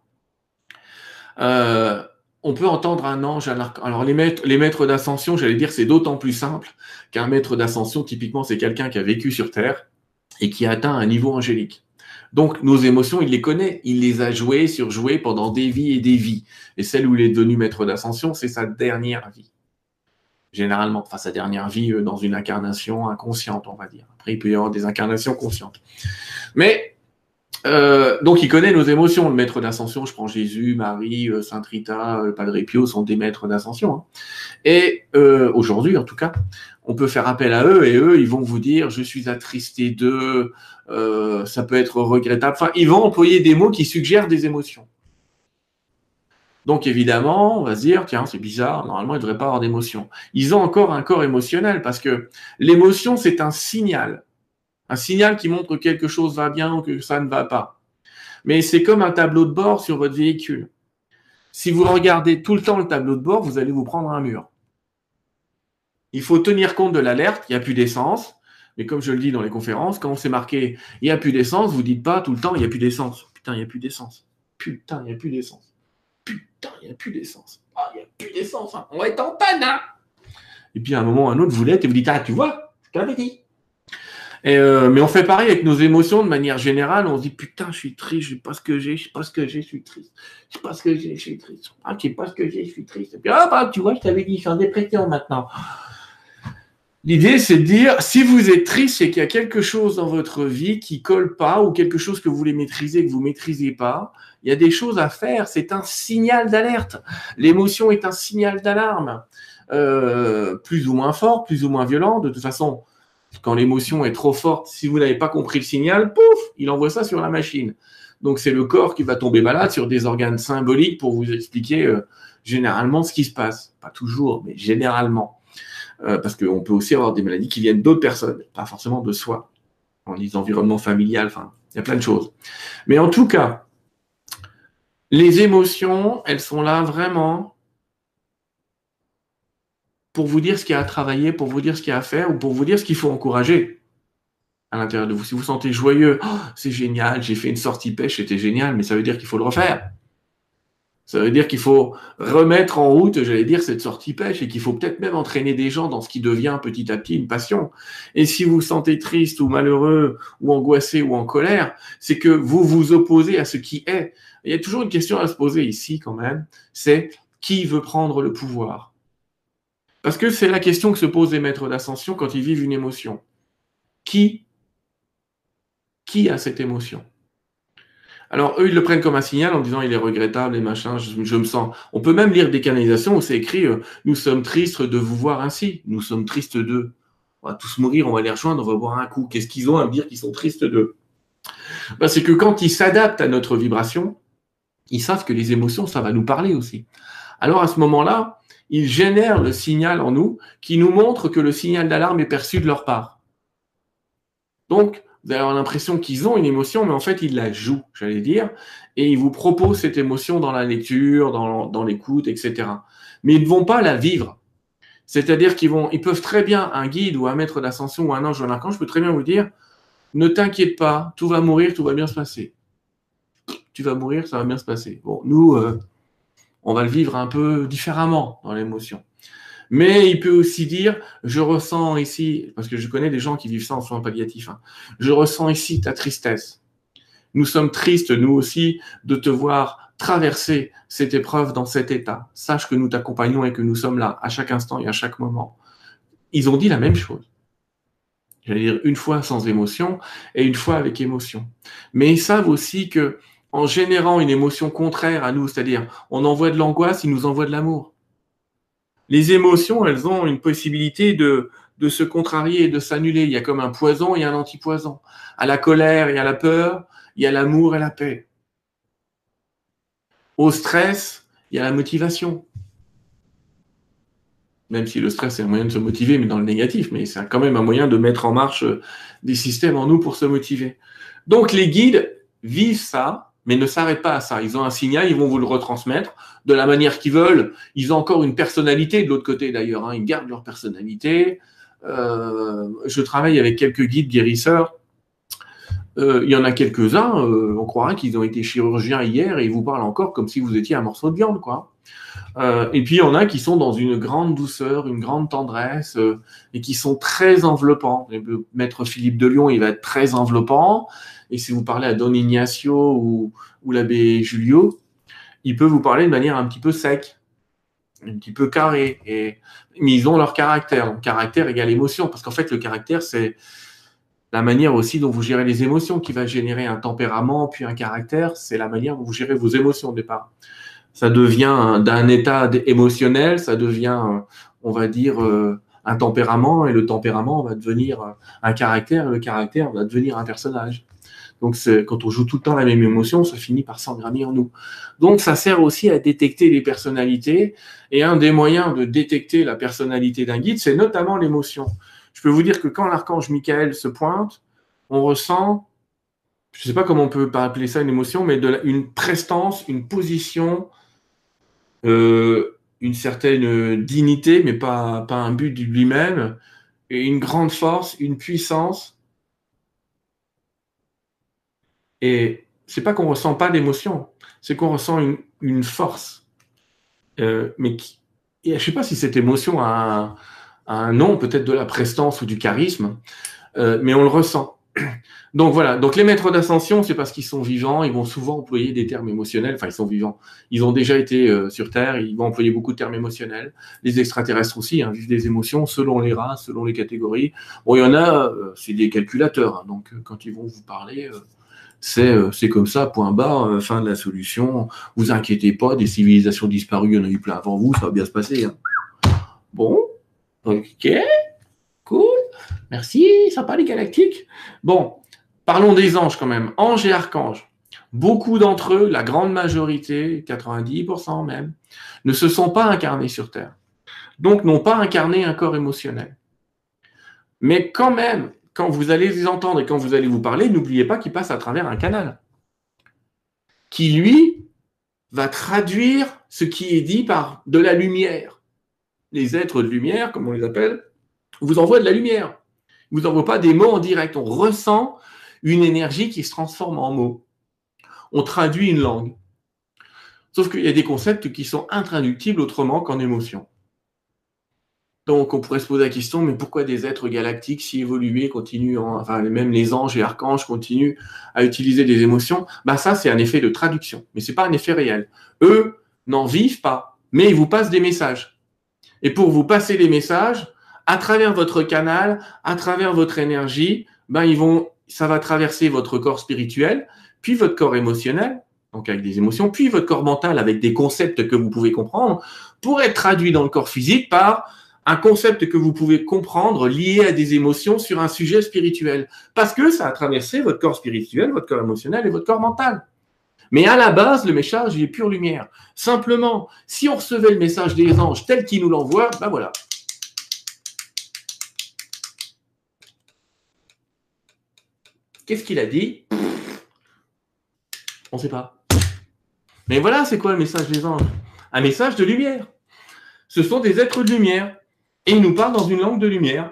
Speaker 2: Euh, on peut entendre un ange, alors les maîtres, les maîtres d'ascension, j'allais dire, c'est d'autant plus simple qu'un maître d'ascension, typiquement, c'est quelqu'un qui a vécu sur Terre et qui a atteint un niveau angélique. Donc nos émotions, il les connaît, il les a jouées, surjouées pendant des vies et des vies. Et celle où il est devenu maître d'ascension, c'est sa dernière vie généralement, enfin sa dernière vie euh, dans une incarnation inconsciente, on va dire. Après, il peut y avoir des incarnations conscientes. Mais euh, donc il connaît nos émotions. Le maître d'ascension, je prends Jésus, Marie, euh, Saint Rita, le Padre Pio sont des maîtres d'ascension. Hein. Et aujourd'hui, en tout cas, on peut faire appel à eux et eux, ils vont vous dire je suis attristé d'eux, ça peut être regrettable. Enfin, ils vont employer des mots qui suggèrent des émotions. Donc évidemment, on va se dire, tiens, c'est bizarre, normalement, il ne devrait pas avoir d'émotion. Ils ont encore un corps émotionnel parce que l'émotion, c'est un signal. Un signal qui montre que quelque chose va bien ou que ça ne va pas. Mais c'est comme un tableau de bord sur votre véhicule. Si vous regardez tout le temps le tableau de bord, vous allez vous prendre un mur. Il faut tenir compte de l'alerte, il n'y a plus d'essence. Mais comme je le dis dans les conférences, quand on s'est marqué il n'y a plus d'essence, vous ne dites pas tout le temps il n'y a plus d'essence. Putain, il n'y a plus d'essence. Putain, il n'y a plus d'essence. Il n'y a plus d'essence. Ah, n'y a plus d'essence. Hein. On va être en panne. Hein. Et puis à un moment ou un autre, vous l'êtes et vous dites Ah, tu vois, je t'avais dit. Et euh, mais on fait pareil avec nos émotions de manière générale. On se dit Putain, je suis triste, je sais pas ce que j'ai, je sais pas ce que j'ai, je suis triste. Je sais pas ce que j'ai, je suis triste. Ah, je sais pas ce que j'ai, je suis triste. Et puis, ah, bah, tu vois, je t'avais dit, je suis en dépression maintenant. L'idée, c'est de dire, si vous êtes triste, c'est qu'il y a quelque chose dans votre vie qui colle pas ou quelque chose que vous voulez maîtriser que vous maîtrisez pas. Il y a des choses à faire. C'est un signal d'alerte. L'émotion est un signal d'alarme, euh, plus ou moins fort, plus ou moins violent. De toute façon, quand l'émotion est trop forte, si vous n'avez pas compris le signal, pouf, il envoie ça sur la machine. Donc c'est le corps qui va tomber malade sur des organes symboliques pour vous expliquer euh, généralement ce qui se passe. Pas toujours, mais généralement. Euh, parce qu'on peut aussi avoir des maladies qui viennent d'autres personnes, pas forcément de soi, en les environnements familiales, enfin, il y a plein de choses. Mais en tout cas, les émotions, elles sont là vraiment pour vous dire ce qu'il y a à travailler, pour vous dire ce qu'il y a à faire, ou pour vous dire ce qu'il faut encourager à l'intérieur de vous. Si vous sentez joyeux, oh, c'est génial, j'ai fait une sortie pêche, c'était génial, mais ça veut dire qu'il faut le refaire. Ça veut dire qu'il faut remettre en route, j'allais dire, cette sortie pêche et qu'il faut peut-être même entraîner des gens dans ce qui devient petit à petit une passion. Et si vous vous sentez triste ou malheureux ou angoissé ou en colère, c'est que vous vous opposez à ce qui est. Il y a toujours une question à se poser ici quand même, c'est qui veut prendre le pouvoir? Parce que c'est la question que se posent les maîtres d'ascension quand ils vivent une émotion. Qui Qui a cette émotion? Alors, eux, ils le prennent comme un signal en disant il est regrettable et machin, je, me sens. On peut même lire des canalisations où c'est écrit euh, Nous sommes tristes de vous voir ainsi, nous sommes tristes d'eux. On va tous mourir, on va les rejoindre, on va boire un coup. Qu'est-ce qu'ils ont à me dire qu'ils sont tristes d'eux? Ben, C'est que quand ils s'adaptent à notre vibration, ils savent que les émotions, ça va nous parler aussi. Alors à ce moment-là, ils génèrent le signal en nous qui nous montre que le signal d'alarme est perçu de leur part. Donc, Vous allez avoir l'impression qu'ils ont une émotion, mais en fait, ils la jouent, j'allais dire, et ils vous proposent cette émotion dans la lecture, dans, l'écoute, etc. Mais ils ne vont pas la vivre. C'est-à-dire qu'ils vont, ils peuvent très bien, un guide ou un maître d'ascension ou un ange ou un archange peut très bien vous dire, ne t'inquiète pas, tout va mourir, tout va bien se passer. Tu vas mourir, ça va bien se passer. Bon, nous, euh, on va le vivre un peu différemment dans l'émotion. Mais il peut aussi dire, je ressens ici, parce que je connais des gens qui vivent ça en soins palliatifs, hein, je ressens ici ta tristesse. Nous sommes tristes, nous aussi, de te voir traverser cette épreuve dans cet état. Sache que nous t'accompagnons et que nous sommes là à chaque instant et à chaque moment. Ils ont dit la même chose. J'allais dire une fois sans émotion et une fois avec émotion. Mais ils savent aussi que en générant une émotion contraire à nous, c'est-à-dire on envoie de l'angoisse, ils nous envoient de l'amour. Les émotions, elles ont une possibilité de, se contrarier et de s'annuler. Il y a comme un poison et un antipoison. À la colère et à la peur, il y a l'amour et la paix. Au stress, il y a la motivation. Même si le stress est un moyen de se motiver, mais dans le négatif, mais c'est quand même un moyen de mettre en marche des systèmes en nous pour se motiver. Donc les guides vivent ça, mais ne s'arrêtent pas à ça. Ils ont un signal, ils vont vous le retransmettre de la manière qu'ils veulent. Ils ont encore une personnalité de l'autre côté d'ailleurs. Hein. Ils gardent leur personnalité. Euh, je travaille avec quelques guides guérisseurs euh, il y en a quelques-uns, euh, on croirait qu'ils ont été chirurgiens hier et ils vous parlent encore comme si vous étiez un morceau de viande, quoi. Euh, et puis il y en a qui sont dans une grande douceur, une grande tendresse et qui sont très enveloppants. Maître Philippe de Lyon, il va être très enveloppant. Et si vous parlez à Don Ignacio ou, l'abbé Julio, il peut vous parler de manière un petit peu sec, un petit peu carré. Et, mais ils ont leur caractère. Caractère égale émotion. Parce qu'en fait, le caractère, c'est la manière aussi dont vous gérez les émotions qui va générer un tempérament, puis un caractère, c'est la manière dont vous gérez vos émotions au départ. Ça devient d'un état émotionnel, ça devient, euh, on va dire, euh, un tempérament, et le tempérament va devenir euh, un caractère, et le caractère va devenir un personnage. Donc, quand on joue tout le temps la même émotion, ça finit par s'engrammer en nous. Donc, ça sert aussi à détecter les personnalités. Et un des moyens de détecter la personnalité d'un guide, c'est notamment l'émotion. Je peux vous dire que quand l'archange Michael se pointe, on ressent, je ne sais pas comment on peut appeler ça une émotion, mais une prestance, une position, euh, une certaine dignité, mais pas, pas un but lui-même, et une grande force, une puissance. Et c'est pas qu'on ressent pas d'émotion, c'est qu'on ressent une, force. Euh, mais qui, sais pas si cette émotion a un, un nom peut-être de la prestance ou du charisme, euh, mais on le ressent. Donc voilà, donc les maîtres d'ascension, c'est parce qu'ils sont vivants, ils vont souvent employer des termes émotionnels, enfin ils sont vivants, ils ont déjà été euh, sur Terre, ils vont employer beaucoup de termes émotionnels. Les extraterrestres aussi hein, vivent des émotions selon les races, selon les catégories. Bon, il y en a, euh, c'est des calculateurs, hein, donc quand ils vont vous parler, c'est comme ça, point barre, fin de la solution. Vous inquiétez pas, des civilisations disparues, il y en a eu plein avant vous, ça va bien se passer. Hein. Bon, Ok. Merci, sympa les galactiques. Bon, parlons des anges quand même. Anges et archanges. Beaucoup d'entre eux, la grande majorité, 90% même, ne se sont pas incarnés sur Terre. Donc n'ont pas incarné un corps émotionnel. Mais quand même, quand vous allez les entendre et quand vous allez vous parler, n'oubliez pas qu'ils passent à travers un canal qui, lui, va traduire ce qui est dit par de la lumière les êtres de lumière, comme on les appelle, vous envoient de la lumière. Vous envoient pas des mots en direct. On ressent une énergie qui se transforme en mots. On traduit une langue. Sauf qu'il y a des concepts qui sont intraductibles autrement qu'en émotion. Donc on pourrait se poser la question, mais pourquoi des êtres galactiques si évolués continuent, enfin même les anges et archanges continuent à utiliser des émotions? Bah ça c'est un effet de traduction, mais c'est pas un effet réel. Eux n'en vivent pas, mais ils vous passent des messages et pour vous passer les messages à travers votre canal, à travers votre énergie, ben ils vont, ça va traverser votre corps spirituel, puis votre corps émotionnel, donc avec des émotions, puis votre corps mental avec des concepts que vous pouvez comprendre, pour être traduit dans le corps physique par un concept que vous pouvez comprendre lié à des émotions sur un sujet spirituel. Parce que ça a traversé votre corps spirituel, votre corps émotionnel et votre corps mental. Mais à la base, le message, il est pure lumière. Simplement, si on recevait le message des anges tel qu'ils nous l'envoient, ben voilà. Qu'est-ce qu'il a dit? On ne sait pas. Mais voilà, c'est quoi le message des anges? Un message de lumière. Ce sont des êtres de lumière. Et ils nous parlent dans une langue de lumière.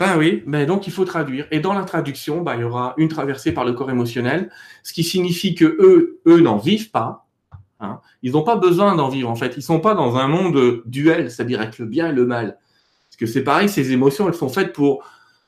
Speaker 2: Ben oui, ben donc il faut traduire. Et dans la traduction, ben, il y aura une traversée par le corps émotionnel, ce qui signifie que eux, eux n'en vivent pas. Hein. Ils n'ont pas besoin d'en vivre en fait. Ils sont pas dans un monde duel, c'est-à-dire avec le bien et le mal. Parce que c'est pareil, ces émotions, elles sont faites pour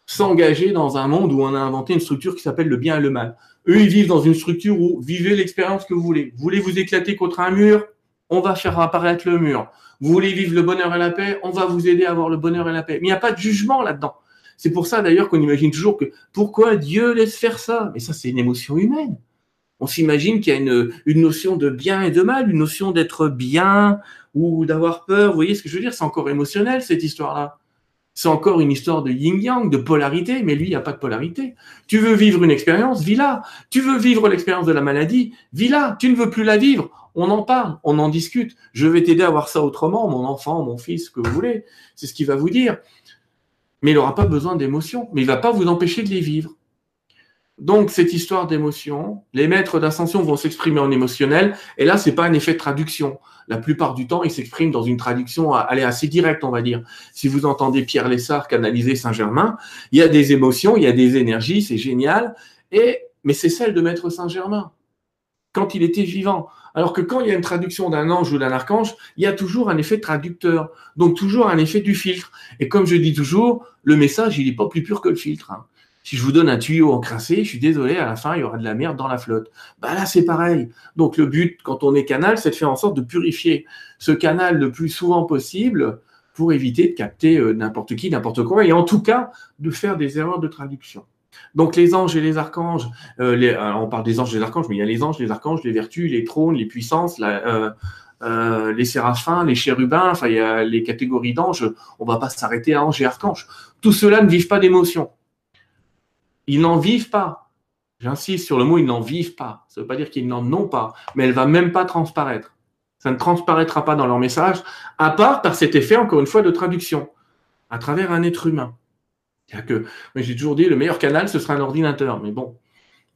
Speaker 2: s'engager dans un monde où on a inventé une structure qui s'appelle le bien et le mal. Eux, ils vivent dans une structure où vivez l'expérience que vous voulez. Vous voulez vous éclater contre un mur, on va faire apparaître le mur. Vous voulez vivre le bonheur et la paix, on va vous aider à avoir le bonheur et la paix. Mais il n'y a pas de jugement là-dedans. C'est pour ça d'ailleurs qu'on imagine toujours que pourquoi Dieu laisse faire ça? Mais ça, c'est une émotion humaine. On s'imagine qu'il y a une, notion de bien et de mal, une notion d'être bien ou d'avoir peur. Vous voyez ce que je veux dire? C'est encore émotionnel cette histoire-là. C'est encore une histoire de yin-yang, de polarité, mais lui, il n'y a pas de polarité. Tu veux vivre une expérience, vis-la. Tu veux vivre l'expérience de la maladie, vis-la. Tu ne veux plus la vivre, on en parle, on en discute. Je vais t'aider à voir ça autrement, mon enfant, mon fils, ce que vous voulez. C'est ce qu'il va vous dire. Mais il n'aura pas besoin d'émotions, mais il ne va pas vous empêcher de les vivre. Donc, cette histoire d'émotion, les maîtres d'ascension vont s'exprimer en émotionnel, et là, c'est pas un effet de traduction. La plupart du temps, ils s'expriment dans une traduction est assez directe, on va dire. Si vous entendez Pierre Lessard canaliser Saint-Germain, il y a des émotions, il y a des énergies, c'est génial, et, mais c'est celle de Maître Saint-Germain, quand il était vivant. Alors que quand il y a une traduction d'un ange ou d'un archange, il y a toujours un effet traducteur, donc toujours un effet du filtre. Et comme je dis toujours, le message, il n'est pas plus pur que le filtre. Hein. Si je vous donne un tuyau encrassé, je suis désolé, à la fin, il y aura de la merde dans la flotte. Bah là, c'est pareil. Donc le but, quand on est canal, c'est de faire en sorte de purifier ce canal le plus souvent possible pour éviter de capter euh, n'importe qui, n'importe quoi, et en tout cas, de faire des erreurs de traduction. Donc les anges et les archanges, euh, les, on parle des anges et des archanges, mais il y a les anges, les archanges, les vertus, les trônes, les puissances, euh, les séraphins, les chérubins, enfin il y a les catégories d'anges, on va pas s'arrêter à anges et archanges. Tout cela ne vivent pas d'émotion. Ils n'en vivent pas. J'insiste sur le mot, ils n'en vivent pas. Ça ne veut pas dire qu'ils n'en ont pas, mais elle va même pas transparaître. Ça ne transparaîtra pas dans leur message, à part par cet effet, encore une fois, de traduction, à travers un être humain. Que, j'ai toujours dit, le meilleur canal, ce sera un ordinateur. Mais bon,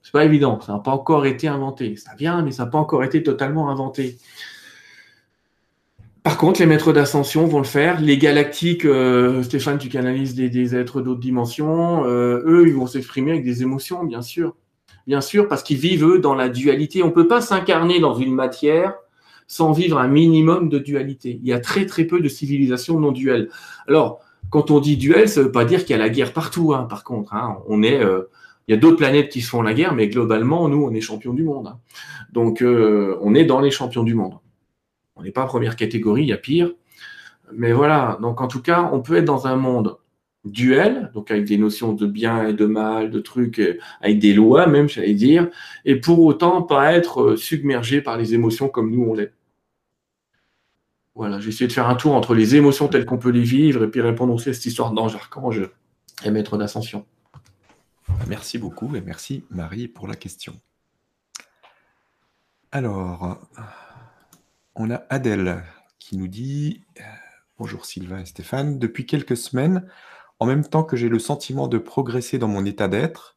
Speaker 2: c'est pas évident. Ça n'a pas encore été inventé. Ça vient, mais ça n'a pas encore été totalement inventé. Par contre, les maîtres d'ascension vont le faire. Les galactiques, euh, Stéphane, tu canalises des, êtres d'autres dimensions. Euh, eux, ils vont s'exprimer avec des émotions, bien sûr. Bien sûr, parce qu'ils vivent, eux, dans la dualité. On ne peut pas s'incarner dans une matière sans vivre un minimum de dualité. Il y a très, très peu de civilisations non duelles. Alors, quand on dit duel, ça ne veut pas dire qu'il y a la guerre partout, hein, par contre. Hein. euh, il y a d'autres planètes qui se font la guerre, mais globalement, nous, on est champions du monde. Hein. Donc, on est dans les champions du monde. On n'est pas première catégorie, il y a pire. Mais voilà, donc en tout cas, on peut être dans un monde duel, donc avec des notions de bien et de mal, de trucs, euh, avec des lois même, j'allais dire, et pour autant pas être euh, submergé par les émotions comme nous on l'est. Voilà, j'ai essayé de faire un tour entre les émotions telles qu'on peut les vivre et puis répondre aussi à cette histoire d'ange archange et maître d'ascension.
Speaker 1: Merci beaucoup et merci Marie pour la question. Alors, on a Adèle qui nous dit euh, Bonjour Sylvain et Stéphane. Depuis quelques semaines, en même temps que j'ai le sentiment de progresser dans mon état d'être,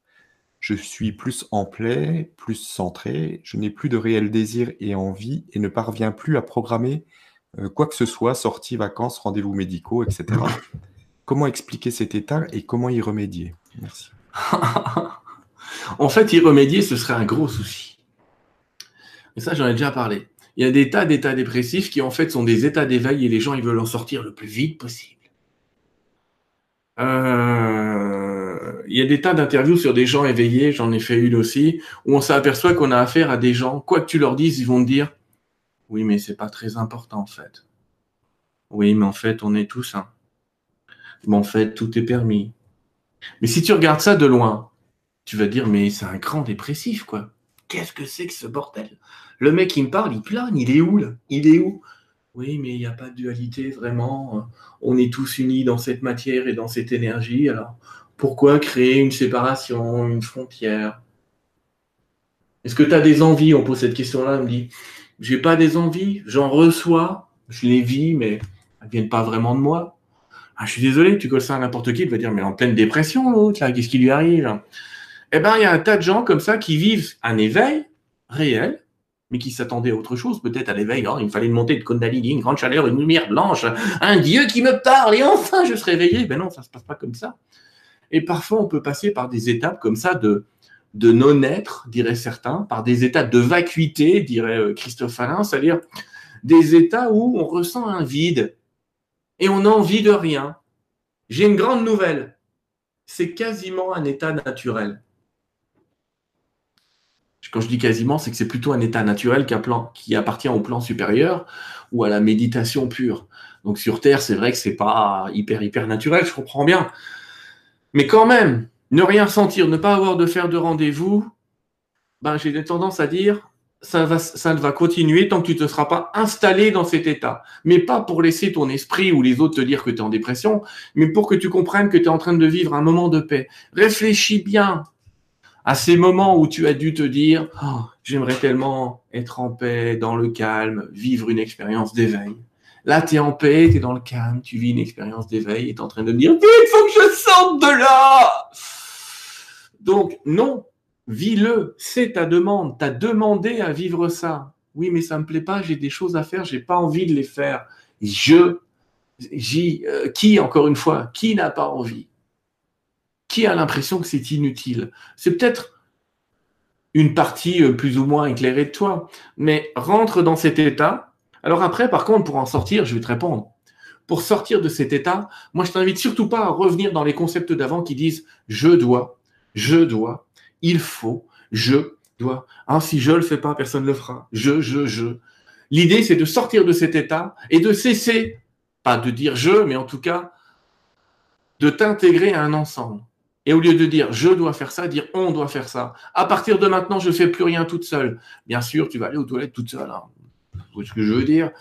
Speaker 1: je suis plus en paix, plus centré, je n'ai plus de réel désir et envie et ne parviens plus à programmer euh, quoi que ce soit, sorties, vacances, rendez-vous médicaux, etc. comment expliquer cet état et comment y remédier? Merci.
Speaker 2: en fait, y remédier, ce serait un gros souci. Et ça, j'en ai déjà parlé il y a des tas d'états dépressifs qui en fait sont des états d'éveil et les gens ils veulent en sortir le plus vite possible. Euh, il y a des tas d'interviews sur des gens éveillés, j'en ai fait une aussi, où on s'aperçoit qu'on a affaire à des gens, quoi que tu leur dises, ils vont te dire Oui, mais c'est pas très important en fait. Oui, mais en fait, on est tous un. Mais en fait, tout est permis. Mais si tu regardes ça de loin, tu vas dire Mais c'est un grand dépressif, quoi. Qu'est-ce que c'est que ce bordel? Le mec qui me parle, il plane, il est où là? Il est où? Oui, mais il n'y a pas de dualité vraiment. On est tous unis dans cette matière et dans cette énergie. Alors pourquoi créer une séparation, une frontière? Est-ce que tu as des envies? On pose cette question-là, on me dit j'ai pas des envies, j'en reçois, je les vis, mais elles viennent pas vraiment de moi. Ah, je suis désolé, tu colles ça à n'importe qui, il va dire mais en pleine dépression l'autre, qu'est-ce qui lui arrive? Eh ben, il y a un tas de gens comme ça qui vivent un éveil réel, mais qui s'attendaient à autre chose, peut-être à l'éveil. Oh, il me fallait une montée de Kundalini, une grande chaleur, une lumière blanche, un Dieu qui me parle, et enfin je serai réveillé. Ben non, ça ne se passe pas comme ça. Et parfois, on peut passer par des étapes comme ça de, de non-être, diraient certains, par des étapes de vacuité, dirait euh, Christophe Alain, c'est-à-dire des états où on ressent un vide et on n'a envie de rien. J'ai une grande nouvelle. C'est quasiment un état naturel. Quand je dis quasiment, c'est que c'est plutôt un état naturel qui appartient au plan supérieur ou à la méditation pure. Donc sur Terre, c'est vrai que c'est pas hyper hyper naturel, je comprends bien. Mais quand même, ne rien sentir, ne pas avoir de faire de rendez-vous, ben, j'ai tendance à dire, ça, va, ça va continuer tant que tu ne te seras pas installé dans cet état. Mais pas pour laisser ton esprit ou les autres te dire que tu es en dépression, mais pour que tu comprennes que tu es en train de vivre un moment de paix. Réfléchis bien à ces moments où tu as dû te dire, oh, j'aimerais tellement être en paix, dans le calme, vivre une expérience d'éveil. Là, tu es en paix, tu es dans le calme, tu vis une expérience d'éveil et tu es en train de dire, il faut que je sorte de là donc, non, vis-le, c'est ta demande, t'as demandé à vivre ça. Oui, mais ça me plaît pas, j'ai des choses à faire, j'ai pas envie de les faire. Je, j'y, euh, qui, encore une fois, qui n'a pas envie Qui a l'impression que c'est inutile C'est peut-être une partie euh, plus ou moins éclairée de toi, mais rentre dans cet état. Alors après, par contre, pour en sortir, je vais te répondre. Pour sortir de cet état, moi, je t'invite surtout pas à revenir dans les concepts d'avant qui disent je dois, je dois, il faut, je dois. Ah, si je le fais pas, personne ne le fera. Je, je, je. L'idée, c'est de sortir de cet état et de cesser, pas de dire je, mais en tout cas, de t'intégrer à un ensemble. Et au lieu de dire je dois faire ça, dire on doit faire ça. À partir de maintenant, je fais plus rien toute seule. Bien sûr, tu vas aller aux toilettes toute seule. Hein. ce que je veux dire?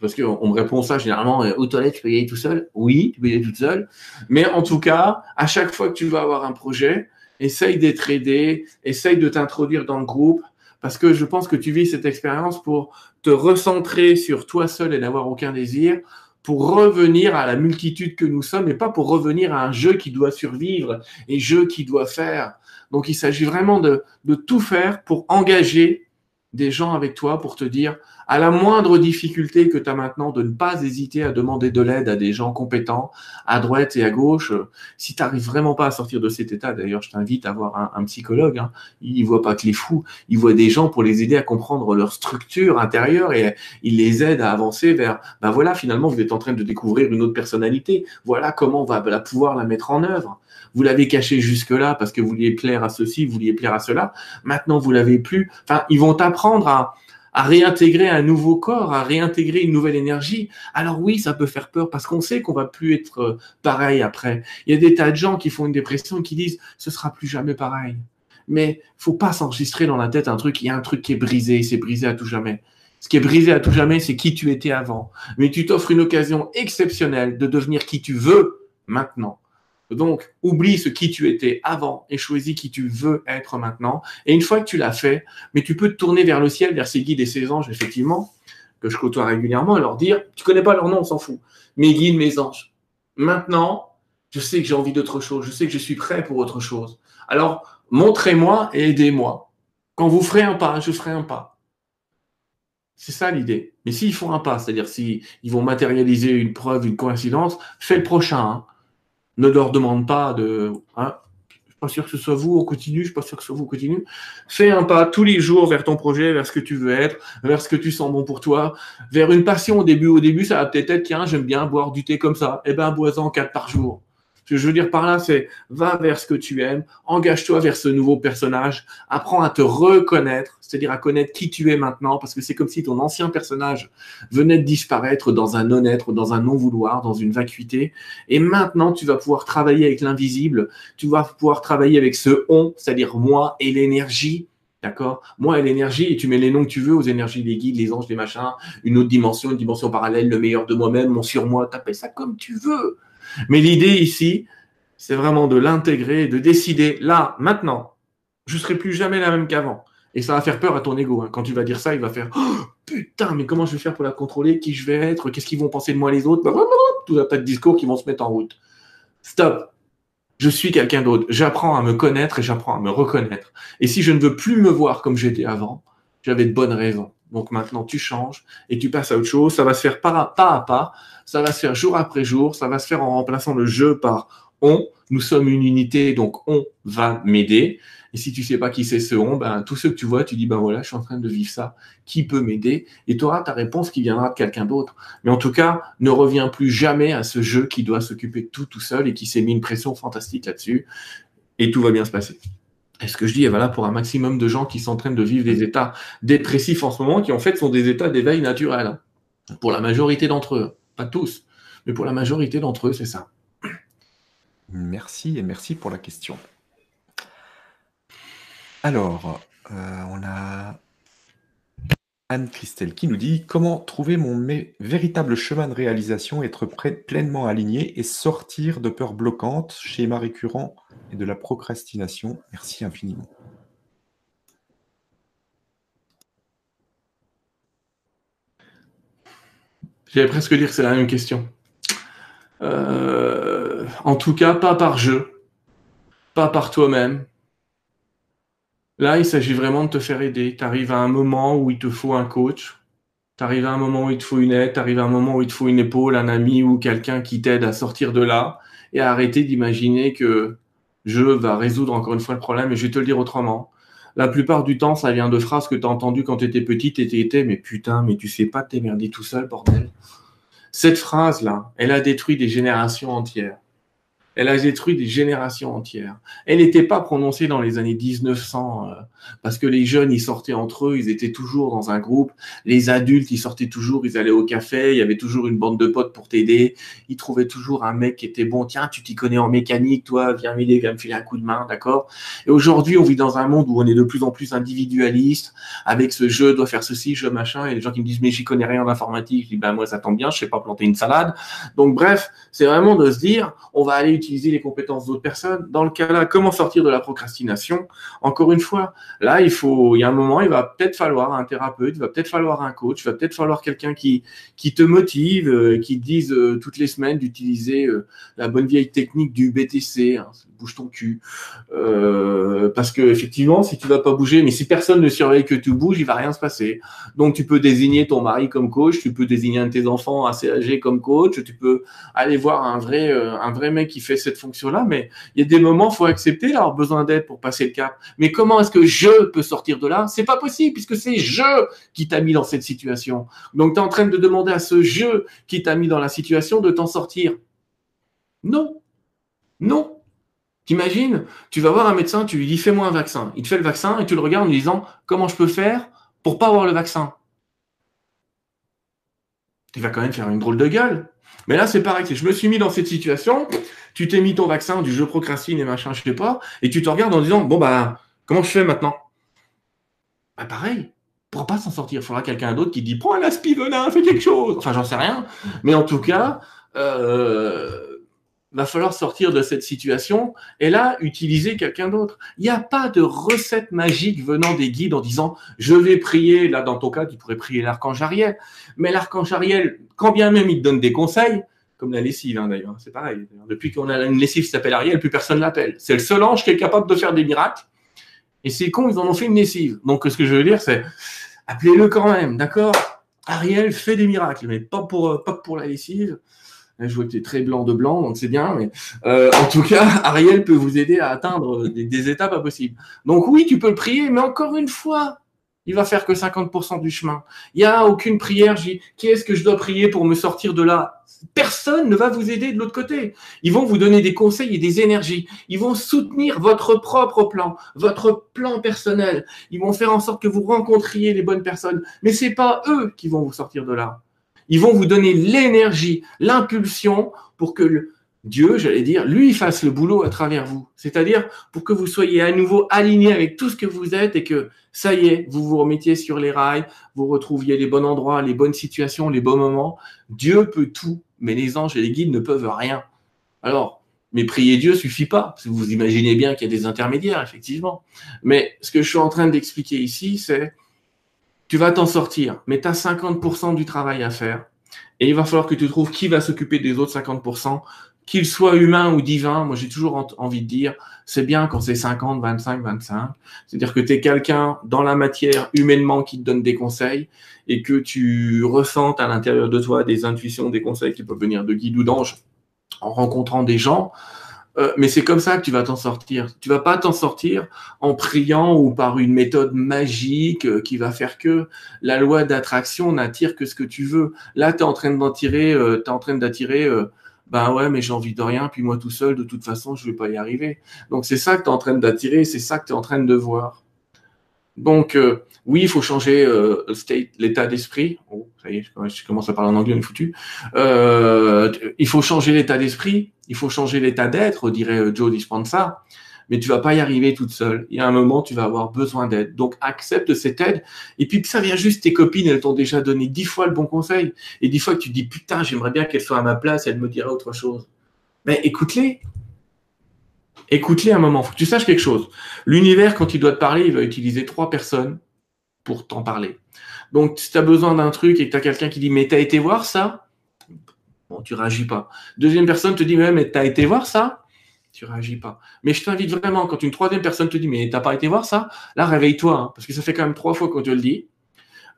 Speaker 2: Parce qu'on me répond ça généralement aux toilettes, tu peux y aller tout seul? Oui, tu peux y aller toute seule. Mais en tout cas, à chaque fois que tu vas avoir un projet, essaye d'être aidé, essaye de t'introduire dans le groupe, parce que je pense que tu vis cette expérience pour te recentrer sur toi seul et n'avoir aucun désir, pour revenir à la multitude que nous sommes et pas pour revenir à un jeu qui doit survivre et jeu qui doit faire. Donc il s'agit vraiment de, de tout faire pour engager des gens avec toi pour te dire, à la moindre difficulté que tu as maintenant, de ne pas hésiter à demander de l'aide à des gens compétents, à droite et à gauche. Si tu n'arrives vraiment pas à sortir de cet état, d'ailleurs, je t'invite à voir un, psychologue. Hein. Il voit pas que les fous, il voit des gens pour les aider à comprendre leur structure intérieure et il les aide à avancer vers, ben voilà, finalement, vous êtes en train de découvrir une autre personnalité. Voilà comment on va pouvoir la mettre en œuvre. Vous l'avez caché jusque-là parce que vous vouliez plaire à ceci, vous vouliez plaire à cela. Maintenant, vous l'avez plus. Enfin, ils vont apprendre à, à réintégrer un nouveau corps, à réintégrer une nouvelle énergie. Alors oui, ça peut faire peur parce qu'on sait qu'on va plus être euh, pareil après. Il y a des tas de gens qui font une dépression et qui disent ce sera plus jamais pareil. Mais faut pas s'enregistrer dans la tête un truc, il y a un truc qui est brisé, c'est brisé à tout jamais. Ce qui est brisé à tout jamais, c'est qui tu étais avant. Mais tu t'offres une occasion exceptionnelle de devenir qui tu veux maintenant. Donc, oublie ce qui tu étais avant et choisis qui tu veux être maintenant. Et une fois que tu l'as fait, mais tu peux te tourner vers le ciel, vers ces guides et ces anges, effectivement, que je côtoie régulièrement, et leur dire, tu connais pas leur nom, on s'en fout. Mes guides, mes anges. Maintenant, je sais que j'ai envie d'autre chose. Je sais que je suis prêt pour autre chose. Alors, montrez-moi et aidez-moi. Quand vous ferez un pas, je ferai un pas. C'est ça l'idée. Mais s'ils font un pas, c'est-à-dire s'ils vont matérialiser une preuve, une coïncidence, fais le prochain. Hein ne leur demande pas de. Hein, je suis pas sûr que ce soit vous au continu, je suis pas sûr que ce soit vous au continu. Fais un pas tous les jours vers ton projet, vers ce que tu veux être, vers ce que tu sens bon pour toi, vers une passion au début. Au début, ça va peut-être être, tiens, j'aime bien boire du thé comme ça. Eh ben, bois-en quatre par jour. Ce que je veux dire par là, c'est va vers ce que tu aimes, engage-toi vers ce nouveau personnage, apprends à te reconnaître, c'est-à-dire à connaître qui tu es maintenant, parce que c'est comme si ton ancien personnage venait de disparaître dans un non-être, dans un non-vouloir, dans une vacuité. Et maintenant, tu vas pouvoir travailler avec l'invisible, tu vas pouvoir travailler avec ce on, c'est-à-dire moi et l'énergie. D'accord? Moi et l'énergie, et tu mets les noms que tu veux aux énergies, les guides, les anges, les machins, une autre dimension, une dimension parallèle, le meilleur de moi-même, mon surmoi, t'appelles ça comme tu veux. Mais l'idée ici, c'est vraiment de l'intégrer, de décider là, maintenant, je serai plus jamais la même qu'avant. Et ça va faire peur à ton ego. Hein. Quand tu vas dire ça, il va faire oh, putain, mais comment je vais faire pour la contrôler? Qui je vais être? Qu'est-ce qu'ils vont penser de moi les autres? Tout un tas de discours qui vont se mettre en route. Stop. Je suis quelqu'un d'autre. J'apprends à me connaître et j'apprends à me reconnaître. Et si je ne veux plus me voir comme j'étais avant, j'avais de bonnes raisons. Donc maintenant, tu changes et tu passes à autre chose. Ça va se faire pas à pas. Ça va se faire jour après jour. Ça va se faire en remplaçant le je par on. Nous sommes une unité, donc on va m'aider. Et si tu sais pas qui c'est ce on, ben, tous ceux que tu vois, tu dis, ben voilà, je suis en train de vivre ça. Qui peut m'aider? Et tu auras ta réponse qui viendra de quelqu'un d'autre. Mais en tout cas, ne reviens plus jamais à ce jeu qui doit s'occuper tout tout seul et qui s'est mis une pression fantastique là-dessus. Et tout va bien se passer. Et ce que je dis est voilà pour un maximum de gens qui train de vivre des états dépressifs en ce moment, qui en fait sont des états d'éveil naturel. Hein. Pour la majorité d'entre eux. Pas tous, mais pour la majorité d'entre eux, c'est ça.
Speaker 1: Merci et merci pour la question. Alors, euh, on a Anne-Christelle qui nous dit comment trouver mon véritable chemin de réalisation, être pleinement aligné et sortir de peurs bloquantes, schéma récurrent et de la procrastination? Merci infiniment.
Speaker 2: J'allais presque dire que c'est la même question. Euh, en tout cas, pas par jeu, pas par toi-même, Là, il s'agit vraiment de te faire aider. Tu arrives à un moment où il te faut un coach. Tu arrives à un moment où il te faut une aide. Tu arrives à un moment où il te faut une épaule, un ami ou quelqu'un qui t'aide à sortir de là et à arrêter d'imaginer que je va résoudre encore une fois le problème. Et je vais te le dire autrement. La plupart du temps, ça vient de phrases que tu as entendues quand tu étais petite et tu étais, mais putain, mais tu sais pas t'émerder tout seul, bordel. Cette phrase-là, elle a détruit des générations entières. Elle a détruit des générations entières. Elle n'était pas prononcée dans les années 1900 euh, parce que les jeunes, ils sortaient entre eux, ils étaient toujours dans un groupe. Les adultes, ils sortaient toujours, ils allaient au café, il y avait toujours une bande de potes pour t'aider. Ils trouvaient toujours un mec qui était bon. Tiens, tu t'y connais en mécanique, toi, viens m'aider, viens me filer un coup de main, d'accord? Et aujourd'hui, on vit dans un monde où on est de plus en plus individualiste avec ce jeu dois faire ceci, je machin. Et les gens qui me disent mais j'y connais rien en informatique, je dis ben moi ça tombe bien, je sais pas planter une salade. Donc bref, c'est vraiment de se dire on va aller utiliser les compétences d'autres personnes. Dans le cas-là, comment sortir de la procrastination? Encore une fois, là, il faut, il y a un moment, il va peut-être falloir un thérapeute, il va peut-être falloir un coach, il va peut-être falloir quelqu'un qui, qui te motive, euh, qui te dise euh, toutes les semaines d'utiliser euh, la bonne vieille technique du BTC, hein, bouge ton cul. parce que effectivement, si tu vas pas bouger, mais si personne ne surveille que tu bouges, il va rien se passer. Donc tu peux désigner ton mari comme coach, tu peux désigner un de tes enfants assez âgés comme coach, tu peux aller voir un vrai, un vrai mec qui fait cette fonction-là, mais il y a des moments, faut accepter d'avoir besoin d'aide pour passer le cap. Mais comment est-ce que je peux sortir de là? C'est pas possible, puisque c'est je qui t'a mis dans cette situation. Donc, tu es en train de demander à ce je qui t'a mis dans la situation de t'en sortir. Non. Non. T'imagines, tu vas voir un médecin, tu lui dis fais-moi un vaccin. Il te fait le vaccin et tu le regardes en lui disant comment je peux faire pour pas avoir le vaccin? Tu vas quand même faire une drôle de gueule. Mais là, c'est pareil. Je me suis mis dans cette situation. Tu t'es mis ton vaccin du jeu procrastine et machin, je sais pas. Et tu te regardes en disant, bon, bah, comment je fais maintenant? Bah, pareil. Pour pas s'en sortir, il faudra quelqu'un d'autre qui dit, prends un aspivenin, fais quelque chose. Enfin, j'en sais rien. Mais en tout cas, euh, va falloir sortir de cette situation et là, utiliser quelqu'un d'autre. Il n'y a pas de recette magique venant des guides en disant je vais prier. Là, dans ton cas, tu pourrais prier l'archange Ariel. Mais l'archange Ariel, quand bien même il te donne des conseils, comme la lessive hein, d'ailleurs, c'est pareil. Depuis qu'on a une lessive qui s'appelle Ariel, plus personne l'appelle. C'est le seul ange qui est capable de faire des miracles. Et c'est con, ils en ont fait une lessive. Donc, ce que je veux dire, c'est appelez-le quand même, d'accord? Ariel fait des miracles, mais pas pour, pas pour la lessive. Je vois que tu es très blanc de blanc, donc c'est bien. Mais euh, en tout cas, Ariel peut vous aider à atteindre des, des étapes impossibles. Donc oui, tu peux le prier, mais encore une fois, il va faire que 50% du chemin. Il n'y a aucune prière. Qui est-ce que je dois prier pour me sortir de là? Personne ne va vous aider de l'autre côté. Ils vont vous donner des conseils et des énergies. Ils vont soutenir votre propre plan, votre plan personnel. Ils vont faire en sorte que vous rencontriez les bonnes personnes. Mais c'est pas eux qui vont vous sortir de là. Ils vont vous donner l'énergie, l'impulsion pour que Dieu, j'allais dire, lui fasse le boulot à travers vous. C'est-à-dire pour que vous soyez à nouveau aligné avec tout ce que vous êtes et que ça y est, vous vous remettiez sur les rails, vous retrouviez les bons endroits, les bonnes situations, les bons moments. Dieu peut tout, mais les anges et les guides ne peuvent rien. Alors, mais prier Dieu suffit pas. Vous imaginez bien qu'il y a des intermédiaires, effectivement. Mais ce que je suis en train d'expliquer ici, c'est tu vas t'en sortir, mais tu as 50% du travail à faire. Et il va falloir que tu trouves qui va s'occuper des autres 50%. qu'il soit humain ou divin, moi j'ai toujours envie de dire, c'est bien quand c'est 50, 25, 25. C'est-à-dire que tu es quelqu'un dans la matière humainement qui te donne des conseils et que tu ressentes à l'intérieur de toi des intuitions, des conseils qui peuvent venir de guide ou d'ange en rencontrant des gens. Euh, mais c'est comme ça que tu vas t'en sortir. Tu vas pas t'en sortir en priant ou par une méthode magique euh, qui va faire que la loi d'attraction n'attire que ce que tu veux. Là, tu es en train d'en tirer, euh, es en train d'attirer ben ouais, mais j'ai envie de rien, puis moi tout seul, de toute façon, je vais pas y arriver. Donc c'est ça que tu es en train d'attirer, c'est ça que tu es en train de voir. Donc euh, oui, il faut changer euh, l'état d'esprit. Oh, ça y est, je commence à parler en anglais, on est foutu. Euh, il faut changer l'état d'esprit, il faut changer l'état d'être, dirait Joe Dispenza mais tu vas pas y arriver toute seule. Il y a un moment, tu vas avoir besoin d'aide. Donc, accepte cette aide. Et puis, ça vient juste, tes copines, elles t'ont déjà donné dix fois le bon conseil. Et dix fois que tu dis, putain, j'aimerais bien qu'elle soit à ma place, elle me dirait autre chose. Mais écoute-les. Écoute-les un moment. Que tu saches quelque chose. L'univers, quand il doit te parler, il va utiliser trois personnes pour t'en parler. Donc, si tu as besoin d'un truc et que tu as quelqu'un qui dit, mais t'as été voir ça? Bon, tu réagis pas. Deuxième personne te dit, mais, mais t'as été voir ça? tu réagis pas. Mais je t'invite vraiment, quand une troisième personne te dit, mais t'as pas été voir ça, là, réveille-toi, hein, parce que ça fait quand même trois fois qu'on te le dit.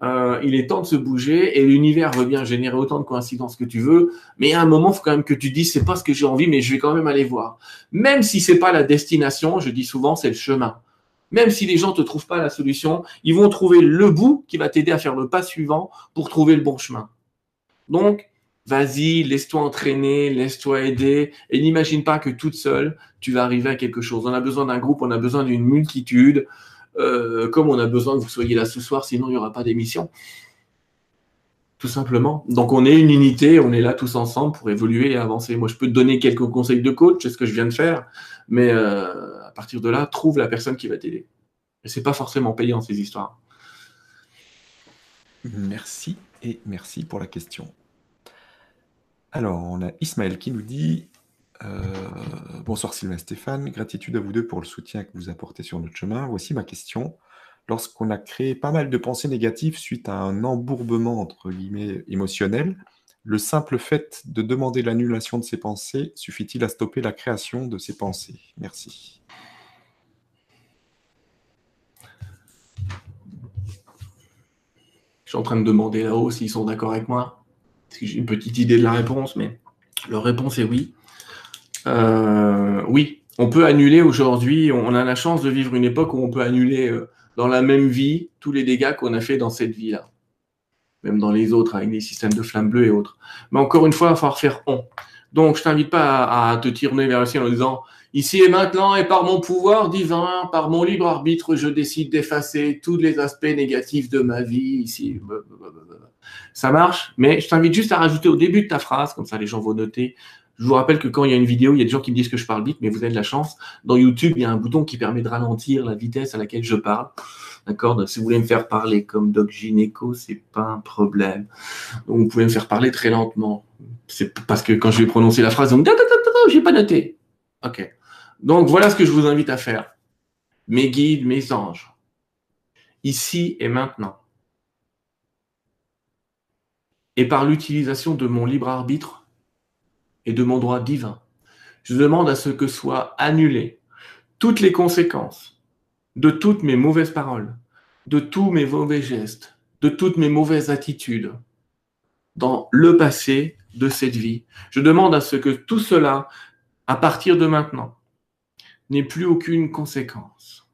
Speaker 2: Euh, il est temps de se bouger et l'univers veut bien générer autant de coïncidences que tu veux, mais à un moment, il faut quand même que tu dises, c'est pas ce que j'ai envie, mais je vais quand même aller voir. Même si c'est pas la destination, je dis souvent, c'est le chemin. Même si les gens te trouvent pas la solution, ils vont trouver le bout qui va t'aider à faire le pas suivant pour trouver le bon chemin. Donc, Vas-y, laisse-toi entraîner, laisse-toi aider et n'imagine pas que toute seule, tu vas arriver à quelque chose. On a besoin d'un groupe, on a besoin d'une multitude, euh, comme on a besoin que vous soyez là ce soir, sinon il n'y aura pas d'émission. Tout simplement. Donc on est une unité, on est là tous ensemble pour évoluer et avancer. Moi, je peux te donner quelques conseils de coach, c'est ce que je viens de faire, mais euh, à partir de là, trouve la personne qui va t'aider. Et c'est pas forcément payant ces histoires.
Speaker 1: Merci et merci pour la question. Alors, on a Ismaël qui nous dit euh, Bonsoir Sylvain Stéphane, gratitude à vous deux pour le soutien que vous apportez sur notre chemin. Voici ma question. Lorsqu'on a créé pas mal de pensées négatives suite à un embourbement entre guillemets émotionnel, le simple fait de demander l'annulation de ces pensées suffit-il à stopper la création de ces pensées? Merci.
Speaker 2: Je suis en train de demander là-haut s'ils sont d'accord avec moi j'ai une petite idée de la réponse, mais leur réponse est oui. Euh, oui, on peut annuler aujourd'hui, on a la chance de vivre une époque où on peut annuler euh, dans la même vie tous les dégâts qu'on a fait dans cette vie-là. Même dans les autres, avec les systèmes de flammes bleues et autres. Mais encore une fois, il va falloir faire on. Donc, je t'invite pas à, te tirer vers le ciel en disant Ici et maintenant, et par mon pouvoir divin, par mon libre arbitre, je décide d'effacer tous les aspects négatifs de ma vie. Ici, ça marche, mais je t'invite juste à rajouter au début de ta phrase, comme ça les gens vont noter. Je vous rappelle que quand il y a une vidéo, il y a des gens qui me disent que je parle vite, mais vous avez de la chance. Dans YouTube, il y a un bouton qui permet de ralentir la vitesse à laquelle je parle. D'accord? Si vous voulez me faire parler comme Doc Gineco, c'est pas un problème. Donc vous pouvez me faire parler très lentement. C'est parce que quand je vais prononcer la phrase, vous me dites j'ai pas noté. Ok. Donc voilà ce que je vous invite à faire. Mes guides, mes anges. Ici et maintenant et par l'utilisation de mon libre arbitre et de mon droit divin, je demande à ce que soient annulées toutes les conséquences de toutes mes mauvaises paroles, de tous mes mauvais gestes, de toutes mes mauvaises attitudes dans le passé de cette vie. Je demande à ce que tout cela, à partir de maintenant, n'ait plus aucune conséquence.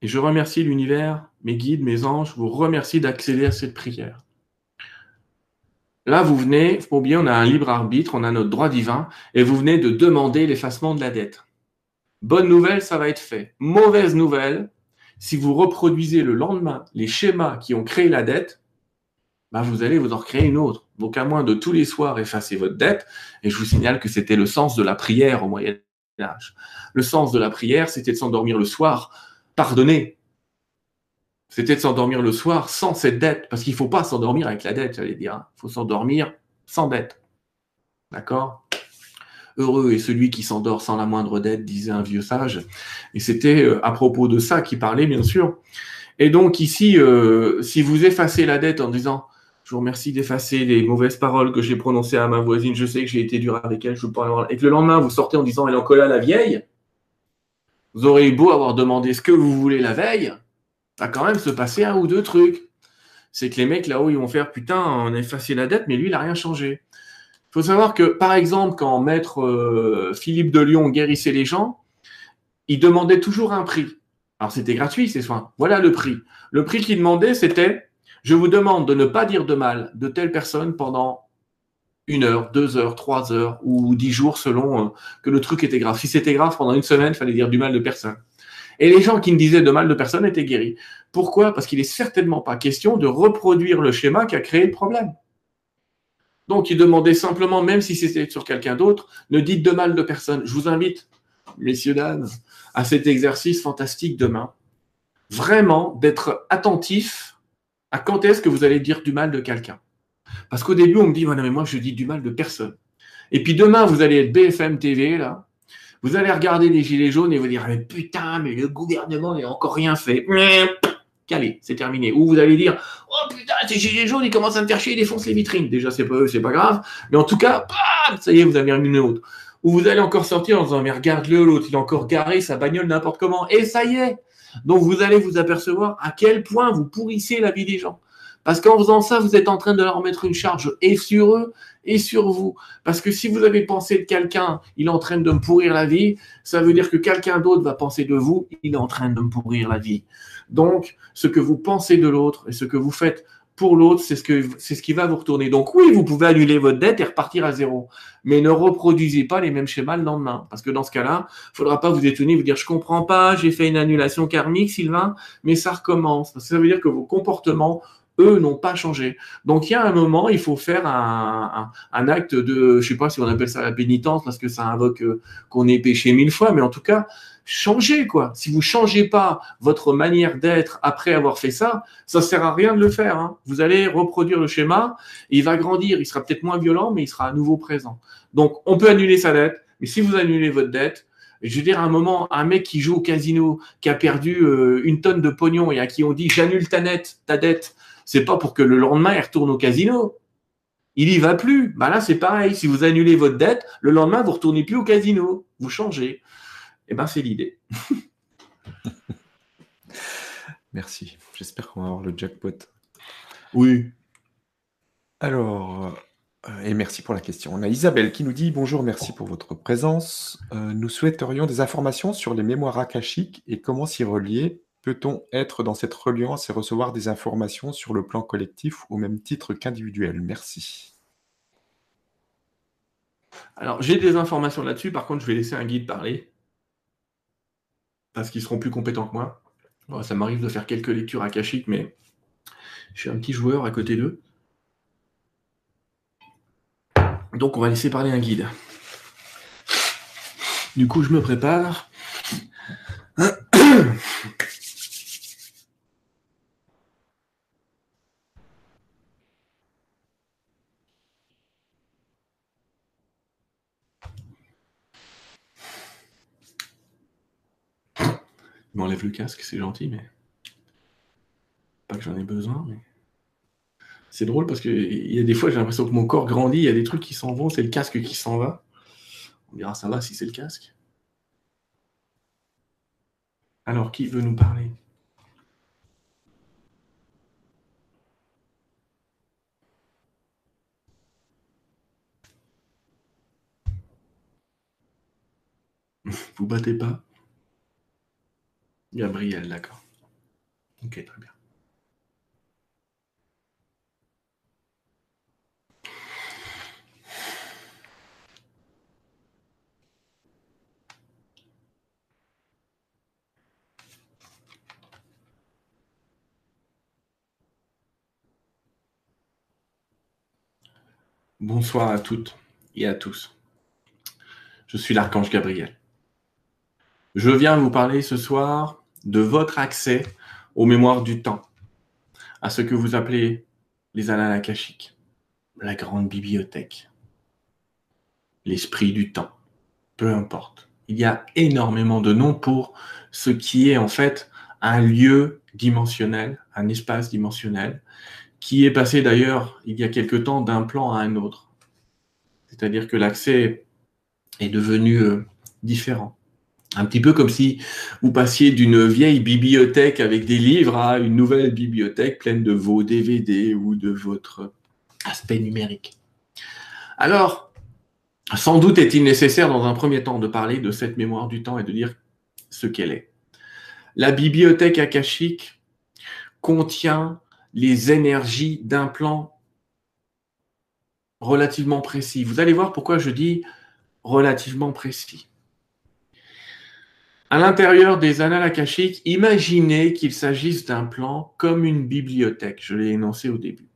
Speaker 2: Et je remercie l'univers, mes guides, mes anges, vous remercie d'accéder à cette prière. Là, vous venez, faut bien, on a un libre arbitre, on a notre droit divin, et vous venez de demander l'effacement de la dette. Bonne nouvelle, ça va être fait. Mauvaise nouvelle, si vous reproduisez le lendemain les schémas qui ont créé la dette, bah vous allez vous en recréer une autre. Donc à moins de tous les soirs effacer votre dette, et je vous signale que c'était le sens de la prière au Moyen Âge. Le sens de la prière, c'était de s'endormir le soir, pardonner, c'était de s'endormir le soir sans cette dette, parce qu'il ne faut pas s'endormir avec la dette, j'allais dire. Il faut s'endormir sans dette. D'accord? Heureux est celui qui s'endort sans la moindre dette, disait un vieux sage. Et c'était euh, à propos de ça qu'il parlait, bien sûr. Et donc ici, euh, si vous effacez la dette en disant Je vous remercie d'effacer les mauvaises paroles que j'ai prononcées à ma voisine. Je sais que j'ai été dur avec elle. Je parle... Et que le lendemain, vous sortez en disant elle en colère la vieille. Vous aurez beau avoir demandé ce que vous voulez la veille. Va quand même se passer un ou deux trucs. C'est que les mecs là-haut, ils vont faire putain, on a effacé la dette, mais lui, il n'a rien changé. Il faut savoir que, par exemple, quand maître euh, Philippe de Lyon guérissait les gens, il demandait toujours un prix. Alors c'était gratuit ces soins. Voilà le prix. Le prix qu'il demandait, c'était je vous demande de ne pas dire de mal de telle personne pendant une heure, deux heures, trois heures ou dix jours selon euh, que le truc était grave. Si c'était grave pendant une semaine, il fallait dire du mal de personne. Et les gens qui ne disaient de mal de personne étaient guéris. Pourquoi? Parce qu'il n'est certainement pas question de reproduire le schéma qui a créé le problème. Donc, il demandait simplement, même si c'était sur quelqu'un d'autre, ne dites de mal de personne. Je vous invite, messieurs, dames, à cet exercice fantastique demain. Vraiment d'être attentif à quand est-ce que vous allez dire du mal de quelqu'un. Parce qu'au début, on me dit, voilà, mais moi, je dis du mal de personne. Et puis demain, vous allez être BFM TV, là. Vous allez regarder les Gilets jaunes et vous dire, mais putain, mais le gouvernement n'a encore rien fait. Calé, c'est terminé. Ou vous allez dire, oh putain, ces Gilets jaunes, ils commencent à me faire chier, ils défoncent les vitrines. Déjà, c'est pas c'est pas grave. Mais en tout cas, ça y est, vous avez une autre. Ou vous allez encore sortir en disant, mais regarde-le, l'autre, il a encore garé sa bagnole n'importe comment. Et ça y est. Donc vous allez vous apercevoir à quel point vous pourrissez la vie des gens. Parce qu'en faisant ça, vous êtes en train de leur mettre une charge et sur eux et sur vous. Parce que si vous avez pensé de quelqu'un, il est en train de me pourrir la vie, ça veut dire que quelqu'un d'autre va penser de vous, il est en train de me pourrir la vie. Donc, ce que vous pensez de l'autre et ce que vous faites pour l'autre, c'est ce, ce qui va vous retourner. Donc oui, vous pouvez annuler votre dette et repartir à zéro. Mais ne reproduisez pas les mêmes schémas le lendemain. Parce que dans ce cas-là, il faudra pas vous étonner, vous dire, je comprends pas, j'ai fait une annulation karmique, Sylvain, mais ça recommence. Parce que ça veut dire que vos comportements eux n'ont pas changé. Donc il y a un moment, il faut faire un, acte de, je sais pas si on appelle ça la pénitence parce que ça invoque euh, qu'on ait péché mille fois, mais en tout cas, changez quoi. Si vous changez pas votre manière d'être après avoir fait ça, ça sert à rien de le faire. Hein. Vous allez reproduire le schéma, il va grandir, il sera peut-être moins violent, mais il sera à nouveau présent. Donc on peut annuler sa dette, mais si vous annulez votre dette, je veux dire, à un moment, un mec qui joue au casino, qui a perdu euh, une tonne de pognon et à qui on dit j'annule ta, ta dette, c'est pas pour que le lendemain, il retourne au casino. Il y va plus. Bah là, c'est pareil. Si vous annulez votre dette, le lendemain, vous retournez plus au casino. Vous changez. Eh ben, c'est l'idée.
Speaker 1: Merci. J'espère qu'on va avoir le jackpot.
Speaker 2: Oui.
Speaker 1: Alors, euh, et merci pour la question. On a Isabelle qui nous dit bonjour, merci pour votre présence. Euh, nous souhaiterions des informations sur les mémoires akashiques et comment s'y relier Peut-on être dans cette reliance et recevoir des informations sur le plan collectif au même titre qu'individuel? Merci.
Speaker 2: Alors, j'ai des informations là-dessus. Par contre, je vais laisser un guide parler. Parce qu'ils seront plus compétents que moi. ça m'arrive de faire quelques lectures akashiques, mais je suis un petit joueur à côté d'eux. Donc, on va laisser parler un guide. Du coup, je me prépare. m'enlève le casque, c'est gentil, mais. Pas que j'en ai besoin, mais. C'est drôle parce que il y a des fois, j'ai l'impression que mon corps grandit, il y a des trucs qui s'en vont, c'est le casque qui s'en va. On dira ça va si c'est le casque. Alors, qui veut nous parler? Vous battez pas Gabriel, d'accord. Ok, très bien. Bonsoir à toutes et à tous. Je suis l'archange Gabriel. Je viens vous parler ce soir de votre accès aux mémoires du temps, à ce que vous appelez les annales la grande bibliothèque, l'esprit du temps, peu importe. Il y a énormément de noms pour ce qui est en fait un lieu dimensionnel, un espace dimensionnel qui est passé d'ailleurs il y a quelque temps d'un plan à un autre. C'est-à-dire que l'accès est devenu euh, différent. Un petit peu comme si vous passiez d'une vieille bibliothèque avec des livres à une nouvelle bibliothèque pleine de vos DVD ou de votre aspect numérique. Alors, sans doute est-il nécessaire dans un premier temps de parler de cette mémoire du temps et de dire ce qu'elle est. La bibliothèque akashique contient les énergies d'un plan relativement précis. Vous allez voir pourquoi je dis relativement précis. À l'intérieur des annales akashiques, imaginez qu'il s'agisse d'un plan comme une bibliothèque. Je l'ai énoncé au début.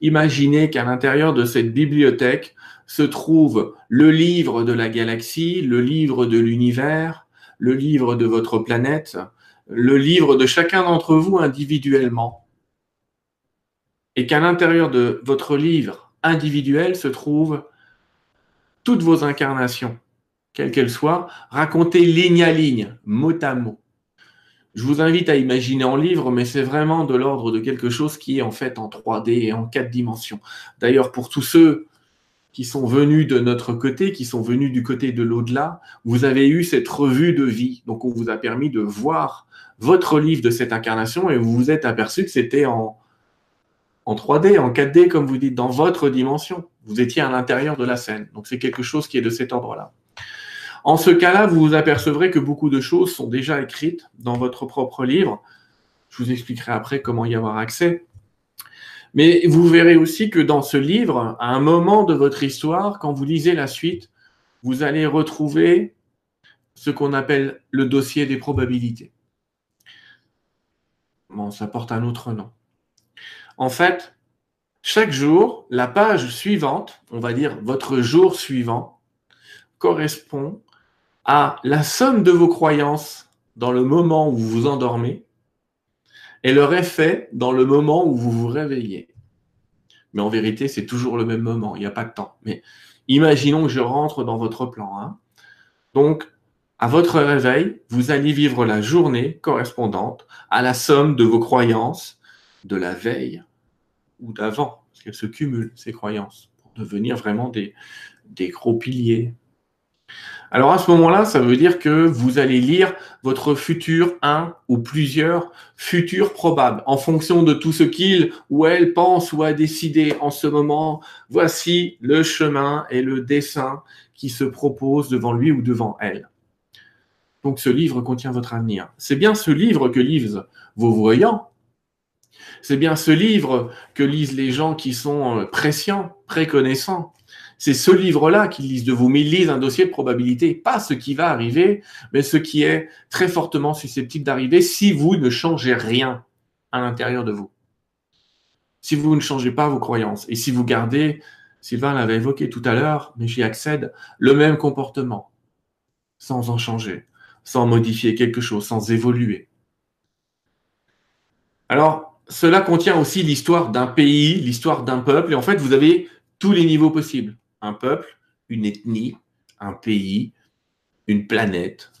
Speaker 2: Imaginez qu'à l'intérieur de cette bibliothèque se trouve le livre de la galaxie, le livre de l'univers, le livre de votre planète, le livre de chacun d'entre vous individuellement. Et qu'à l'intérieur de votre livre individuel se trouvent toutes vos incarnations, quelles qu'elles soient, racontées ligne à ligne, mot à mot. Je vous invite à imaginer en livre, mais c'est vraiment de l'ordre de quelque chose qui est en fait en 3D et en 4 dimensions. D'ailleurs, pour tous ceux qui sont venus de notre côté, qui sont venus du côté de l'au-delà, vous avez eu cette revue de vie. Donc, on vous a permis de voir votre livre de cette incarnation et vous vous êtes aperçu que c'était en, en 3D, en 4D, comme vous dites, dans votre dimension. Vous étiez à l'intérieur de la scène. Donc, c'est quelque chose qui est de cet ordre-là. En ce cas-là, vous vous apercevrez que beaucoup de choses sont déjà écrites dans votre propre livre. Je vous expliquerai après comment y avoir accès. Mais vous verrez aussi que dans ce livre, à un moment de votre histoire, quand vous lisez la suite, vous allez retrouver ce qu'on appelle le dossier des probabilités. Bon, ça porte un autre nom. En fait, chaque jour, la page suivante, on va dire votre jour suivant, correspond à la somme de vos croyances dans le moment où vous vous endormez et leur effet dans le moment où vous vous réveillez. Mais en vérité, c'est toujours le même moment, il n'y a pas de temps. Mais imaginons que je rentre dans votre plan. Hein. Donc, à votre réveil, vous allez vivre la journée correspondante à la somme de vos croyances de la veille ou d'avant, parce qu'elles se cumulent, ces croyances, pour devenir vraiment des, des gros piliers, alors à ce moment-là, ça veut dire que vous allez lire votre futur un ou plusieurs futurs probables en fonction de tout ce qu'il ou elle pense ou a décidé en ce moment. Voici le chemin et le dessin qui se propose devant lui ou devant elle. Donc ce livre contient votre avenir. C'est bien ce livre que lisent vos voyants. C'est bien ce livre que lisent les gens qui sont euh, prescients, préconnaissants. C'est ce livre-là qu'ils lisent de vous, mais ils lisent un dossier de probabilité, pas ce qui va arriver, mais ce qui est très fortement susceptible d'arriver si vous ne changez rien à l'intérieur de vous. Si vous ne changez pas vos croyances. Et si vous gardez, Sylvain l'avait évoqué tout à l'heure, mais j'y accède, le même comportement, sans en changer, sans modifier quelque chose, sans évoluer. Alors, cela contient aussi l'histoire d'un pays, l'histoire d'un peuple, et en fait, vous avez tous les niveaux possibles un peuple, une ethnie, un pays, une planète.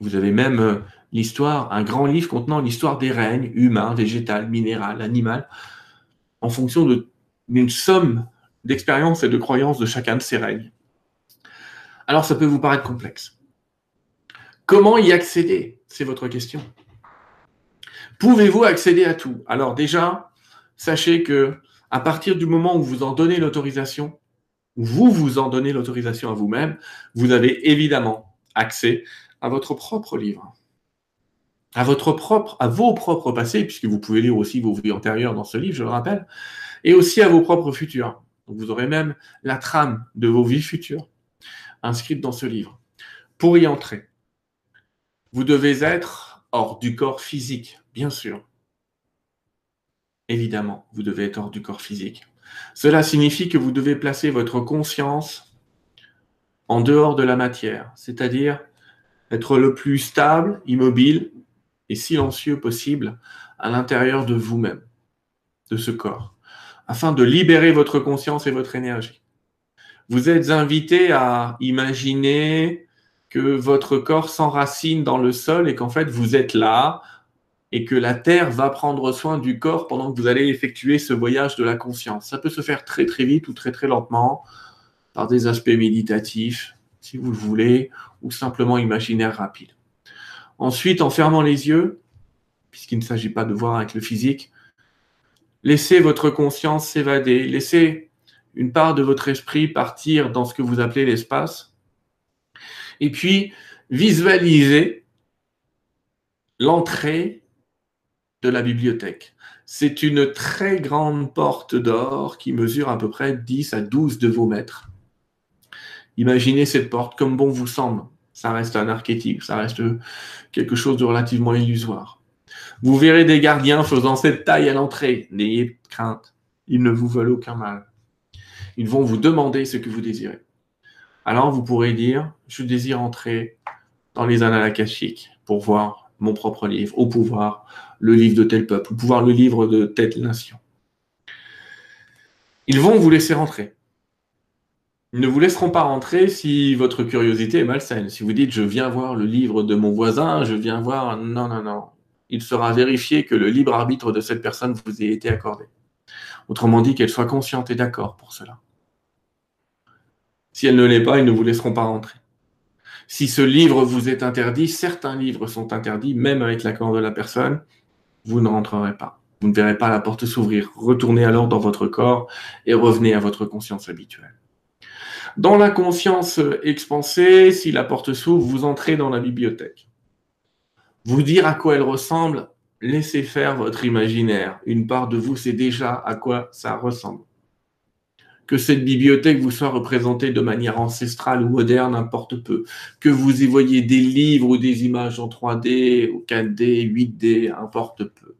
Speaker 2: Vous avez même euh, l'histoire, un grand livre contenant l'histoire des règnes humains, végétal, minéral, animal, en fonction d'une somme d'expériences et de croyances de chacun de ces règnes. Alors ça peut vous paraître complexe. Comment y accéder? C'est votre question. Pouvez-vous accéder à tout? Alors déjà, sachez que à partir du moment où vous en donnez l'autorisation, vous vous en donnez l'autorisation à vous-même, vous avez évidemment accès à votre propre livre, à vos propres passés, puisque vous pouvez lire aussi vos vies antérieures dans ce livre, je le rappelle, et aussi à vos propres futurs. vous aurez même la trame de vos vies futures inscrite dans ce livre. Pour y entrer, vous devez être hors du corps physique, bien sûr évidemment, vous devez être hors du corps physique. Cela signifie que vous devez placer votre conscience en dehors de la matière, c'est-à-dire être le plus stable, immobile et silencieux possible à l'intérieur de vous-même, de ce corps, afin de libérer votre conscience et votre énergie. Vous êtes invité à imaginer que votre corps s'enracine dans le sol et qu'en fait vous êtes là, et que la Terre va prendre soin du corps pendant que vous allez effectuer ce voyage de la conscience. Ça peut se faire très très vite ou très très lentement par des aspects méditatifs, si vous le voulez, ou simplement imaginaire rapide. Ensuite, en fermant les yeux, puisqu'il ne s'agit pas de voir avec le physique, laissez votre conscience s'évader, laissez une part de votre esprit partir dans ce que vous appelez l'espace, et puis visualisez l'entrée de la bibliothèque. C'est une très grande porte d'or qui mesure à peu près 10 à 12 de vos mètres. Imaginez cette porte comme bon vous semble. Ça reste un archétype, ça reste quelque chose de relativement illusoire. Vous verrez des gardiens faisant cette taille à l'entrée. N'ayez crainte, ils ne vous veulent aucun mal. Ils vont vous demander ce que vous désirez. Alors vous pourrez dire, je désire entrer dans les annales pour voir mon propre livre, au pouvoir, le livre de tel peuple, au pouvoir, le livre de telle nation. Ils vont vous laisser rentrer. Ils ne vous laisseront pas rentrer si votre curiosité est malsaine. Si vous dites je viens voir le livre de mon voisin, je viens voir. Non, non, non. Il sera vérifié que le libre arbitre de cette personne vous ait été accordé. Autrement dit, qu'elle soit consciente et d'accord pour cela. Si elle ne l'est pas, ils ne vous laisseront pas rentrer. Si ce livre vous est interdit, certains livres sont interdits, même avec l'accord de la personne, vous ne rentrerez pas. Vous ne verrez pas la porte s'ouvrir. Retournez alors dans votre corps et revenez à votre conscience habituelle. Dans la conscience expansée, si la porte s'ouvre, vous entrez dans la bibliothèque. Vous dire à quoi elle ressemble, laissez faire votre imaginaire. Une part de vous sait déjà à quoi ça ressemble. Que cette bibliothèque vous soit représentée de manière ancestrale ou moderne, importe peu. Que vous y voyez des livres ou des images en 3D, ou 4D, 8D, importe peu.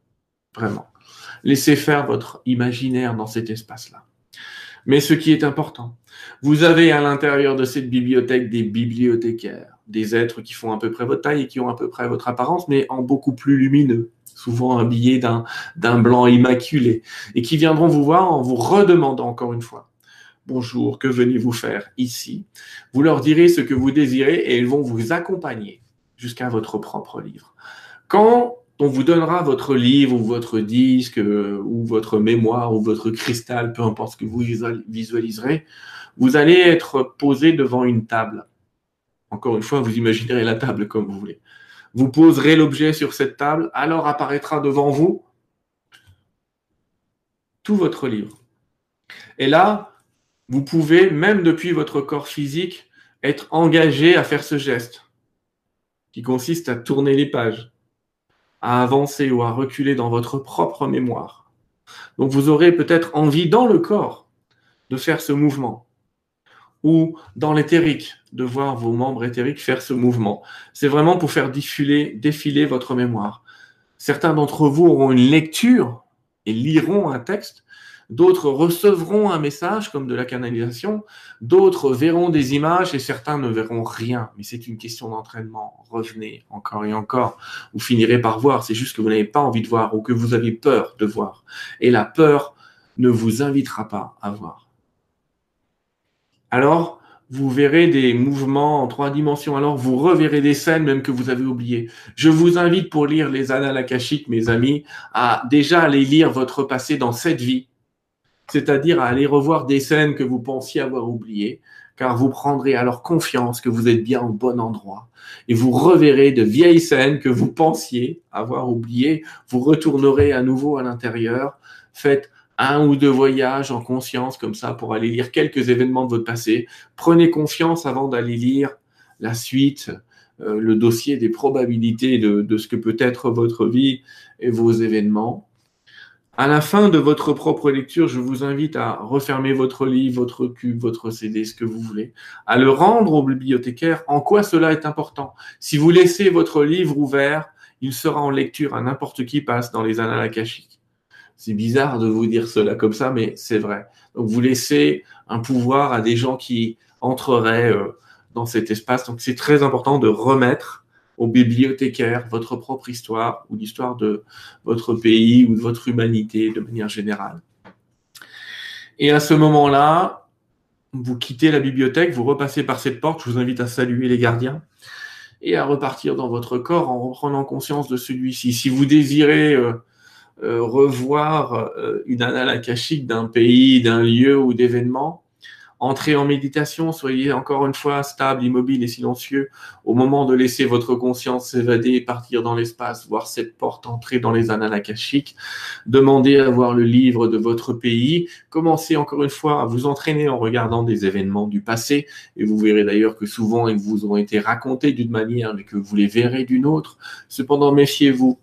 Speaker 2: Vraiment. Laissez faire votre imaginaire dans cet espace-là. Mais ce qui est important, vous avez à l'intérieur de cette bibliothèque des bibliothécaires, des êtres qui font à peu près votre taille et qui ont à peu près votre apparence, mais en beaucoup plus lumineux, souvent habillés d'un blanc immaculé, et qui viendront vous voir en vous redemandant encore une fois. Bonjour, que venez-vous faire ici? Vous leur direz ce que vous désirez et ils vont vous accompagner jusqu'à votre propre livre. Quand on vous donnera votre livre ou votre disque euh, ou votre mémoire ou votre cristal, peu importe ce que vous visualiserez, vous allez être posé devant une table. Encore une fois, vous imaginerez la table comme vous voulez. Vous poserez l'objet sur cette table, alors apparaîtra devant vous tout votre livre. Et là, vous pouvez, même depuis votre corps physique, être engagé à faire ce geste, qui consiste à tourner les pages à avancer ou à reculer dans votre propre mémoire. Donc vous aurez peut-être envie dans le corps de faire ce mouvement ou dans l'éthérique de voir vos membres éthériques faire ce mouvement. C'est vraiment pour faire défiler, défiler votre mémoire. Certains d'entre vous auront une lecture et liront un texte d'autres recevront un message comme de la canalisation, d'autres verront des images et certains ne verront rien. Mais c'est une question d'entraînement. Revenez encore et encore. Vous finirez par voir. C'est juste que vous n'avez pas envie de voir ou que vous avez peur de voir. Et la peur ne vous invitera pas à voir. Alors, vous verrez des mouvements en trois dimensions. Alors, vous reverrez des scènes même que vous avez oubliées. Je vous invite pour lire les annales akashiques, mes amis, à déjà aller lire votre passé dans cette vie c'est-à-dire à aller revoir des scènes que vous pensiez avoir oubliées, car vous prendrez alors confiance que vous êtes bien au bon endroit. Et vous reverrez de vieilles scènes que vous pensiez avoir oubliées, vous retournerez à nouveau à l'intérieur, faites un ou deux voyages en conscience comme ça pour aller lire quelques événements de votre passé. Prenez confiance avant d'aller lire la suite, euh, le dossier des probabilités de, de ce que peut être votre vie et vos événements. À la fin de votre propre lecture, je vous invite à refermer votre livre, votre cube, votre CD, ce que vous voulez, à le rendre au bibliothécaire. En quoi cela est important? Si vous laissez votre livre ouvert, il sera en lecture à n'importe qui passe dans les annales akashiques. C'est bizarre de vous dire cela comme ça, mais c'est vrai. Donc vous laissez un pouvoir à des gens qui entreraient euh, dans cet espace. Donc c'est très important de remettre aux bibliothécaires votre propre histoire ou l'histoire de votre pays ou de votre humanité de manière générale. Et à ce moment-là, vous quittez la bibliothèque, vous repassez par cette porte, je vous invite à saluer les gardiens. et à repartir dans votre corps en reprenant conscience de celui-ci. Si vous désirez euh, euh, revoir euh, une annale akashique d'un pays, d'un lieu ou d'événement, entrez en méditation, soyez encore une fois stable, immobile et silencieux au moment de laisser votre conscience s'évader et partir dans l'espace, voir cette porte entrer dans les annales demandez à voir le livre de votre pays, commencez encore une fois à vous entraîner en regardant des événements du passé, et vous verrez d'ailleurs que souvent ils vous ont été racontés d'une manière, mais que vous les verrez d'une autre. Cependant, méfiez-vous.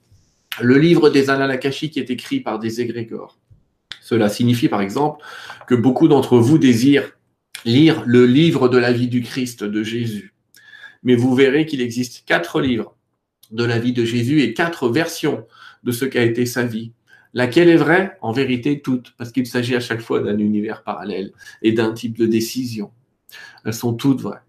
Speaker 2: Le livre des annales est écrit par des égrégores. Cela signifie par exemple que beaucoup d'entre vous désirent lire le livre de la vie du Christ de Jésus. Mais vous verrez qu'il existe quatre livres de la vie de Jésus et quatre versions de ce qu'a été sa vie. Laquelle est vraie? En vérité, toutes, parce qu'il s'agit à chaque fois d'un univers parallèle et d'un type de décision. Elles sont toutes vraies.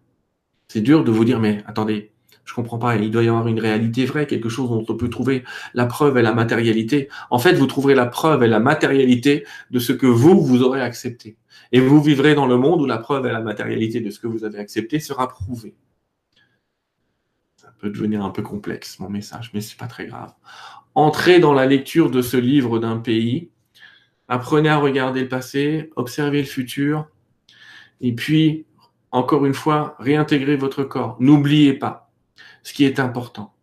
Speaker 2: C'est dur de vous dire, mais attendez, je comprends pas, il doit y avoir une réalité vraie, quelque chose dont on peut trouver la preuve et la matérialité. En fait, vous trouverez la preuve et la matérialité de ce que vous, vous aurez accepté. Et vous vivrez dans le monde où la preuve et la matérialité de ce que vous avez accepté sera prouvée. Ça peut devenir un peu complexe, mon message, mais c'est pas très grave. Entrez dans la lecture de ce livre d'un pays, apprenez à regarder le passé, observez le futur, et puis, encore une fois, réintégrez votre corps. N'oubliez pas ce qui est important.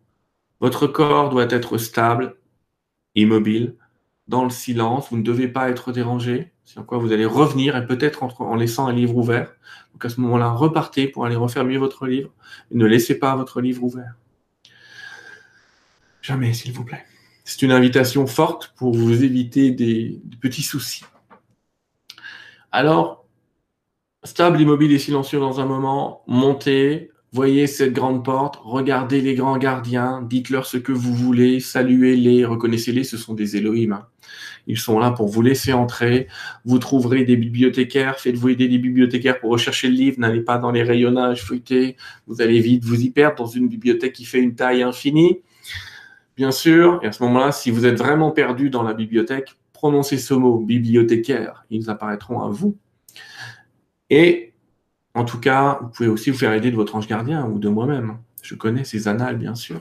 Speaker 2: Votre corps doit être stable, immobile, dans le silence, vous ne devez pas être dérangé, c'est quoi vous allez revenir et peut-être en, laissant un livre ouvert. Donc à ce moment-là, repartez pour aller refermer votre livre et ne laissez pas votre livre ouvert. Jamais, s'il vous plaît. C'est une invitation forte pour vous éviter des petits soucis. Alors, stable, immobile et silencieux dans un moment, montez, Voyez cette grande porte, regardez les grands gardiens, dites-leur ce que vous voulez, saluez-les, reconnaissez-les, ce sont des Elohim. Ils sont là pour vous laisser entrer. Vous trouverez des bibliothécaires, faites-vous aider des bibliothécaires pour rechercher le livre, n'allez pas dans les rayonnages feuilletés, vous allez vite vous y perdre dans une bibliothèque qui fait une taille infinie. Bien sûr, et à ce moment-là, si vous êtes vraiment perdu dans la bibliothèque, prononcez ce mot, bibliothécaire, ils apparaîtront à vous. Et en tout cas, vous pouvez aussi vous faire aider de votre ange gardien ou de moi-même. Je connais ces annales, bien sûr.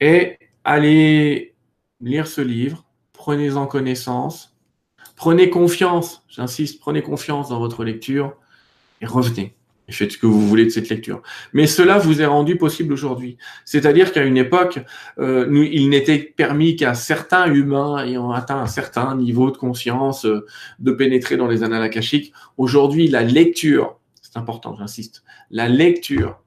Speaker 2: Et allez lire ce livre, prenez-en connaissance, prenez confiance, j'insiste, prenez confiance dans votre lecture et revenez. Et faites ce que vous voulez de cette lecture. Mais cela vous est rendu possible aujourd'hui. C'est-à-dire qu'à une époque, euh, il n'était permis qu'à certains humains ayant atteint un certain niveau de conscience euh, de pénétrer dans les annales akashiques. Aujourd'hui, la lecture important, j'insiste, la lecture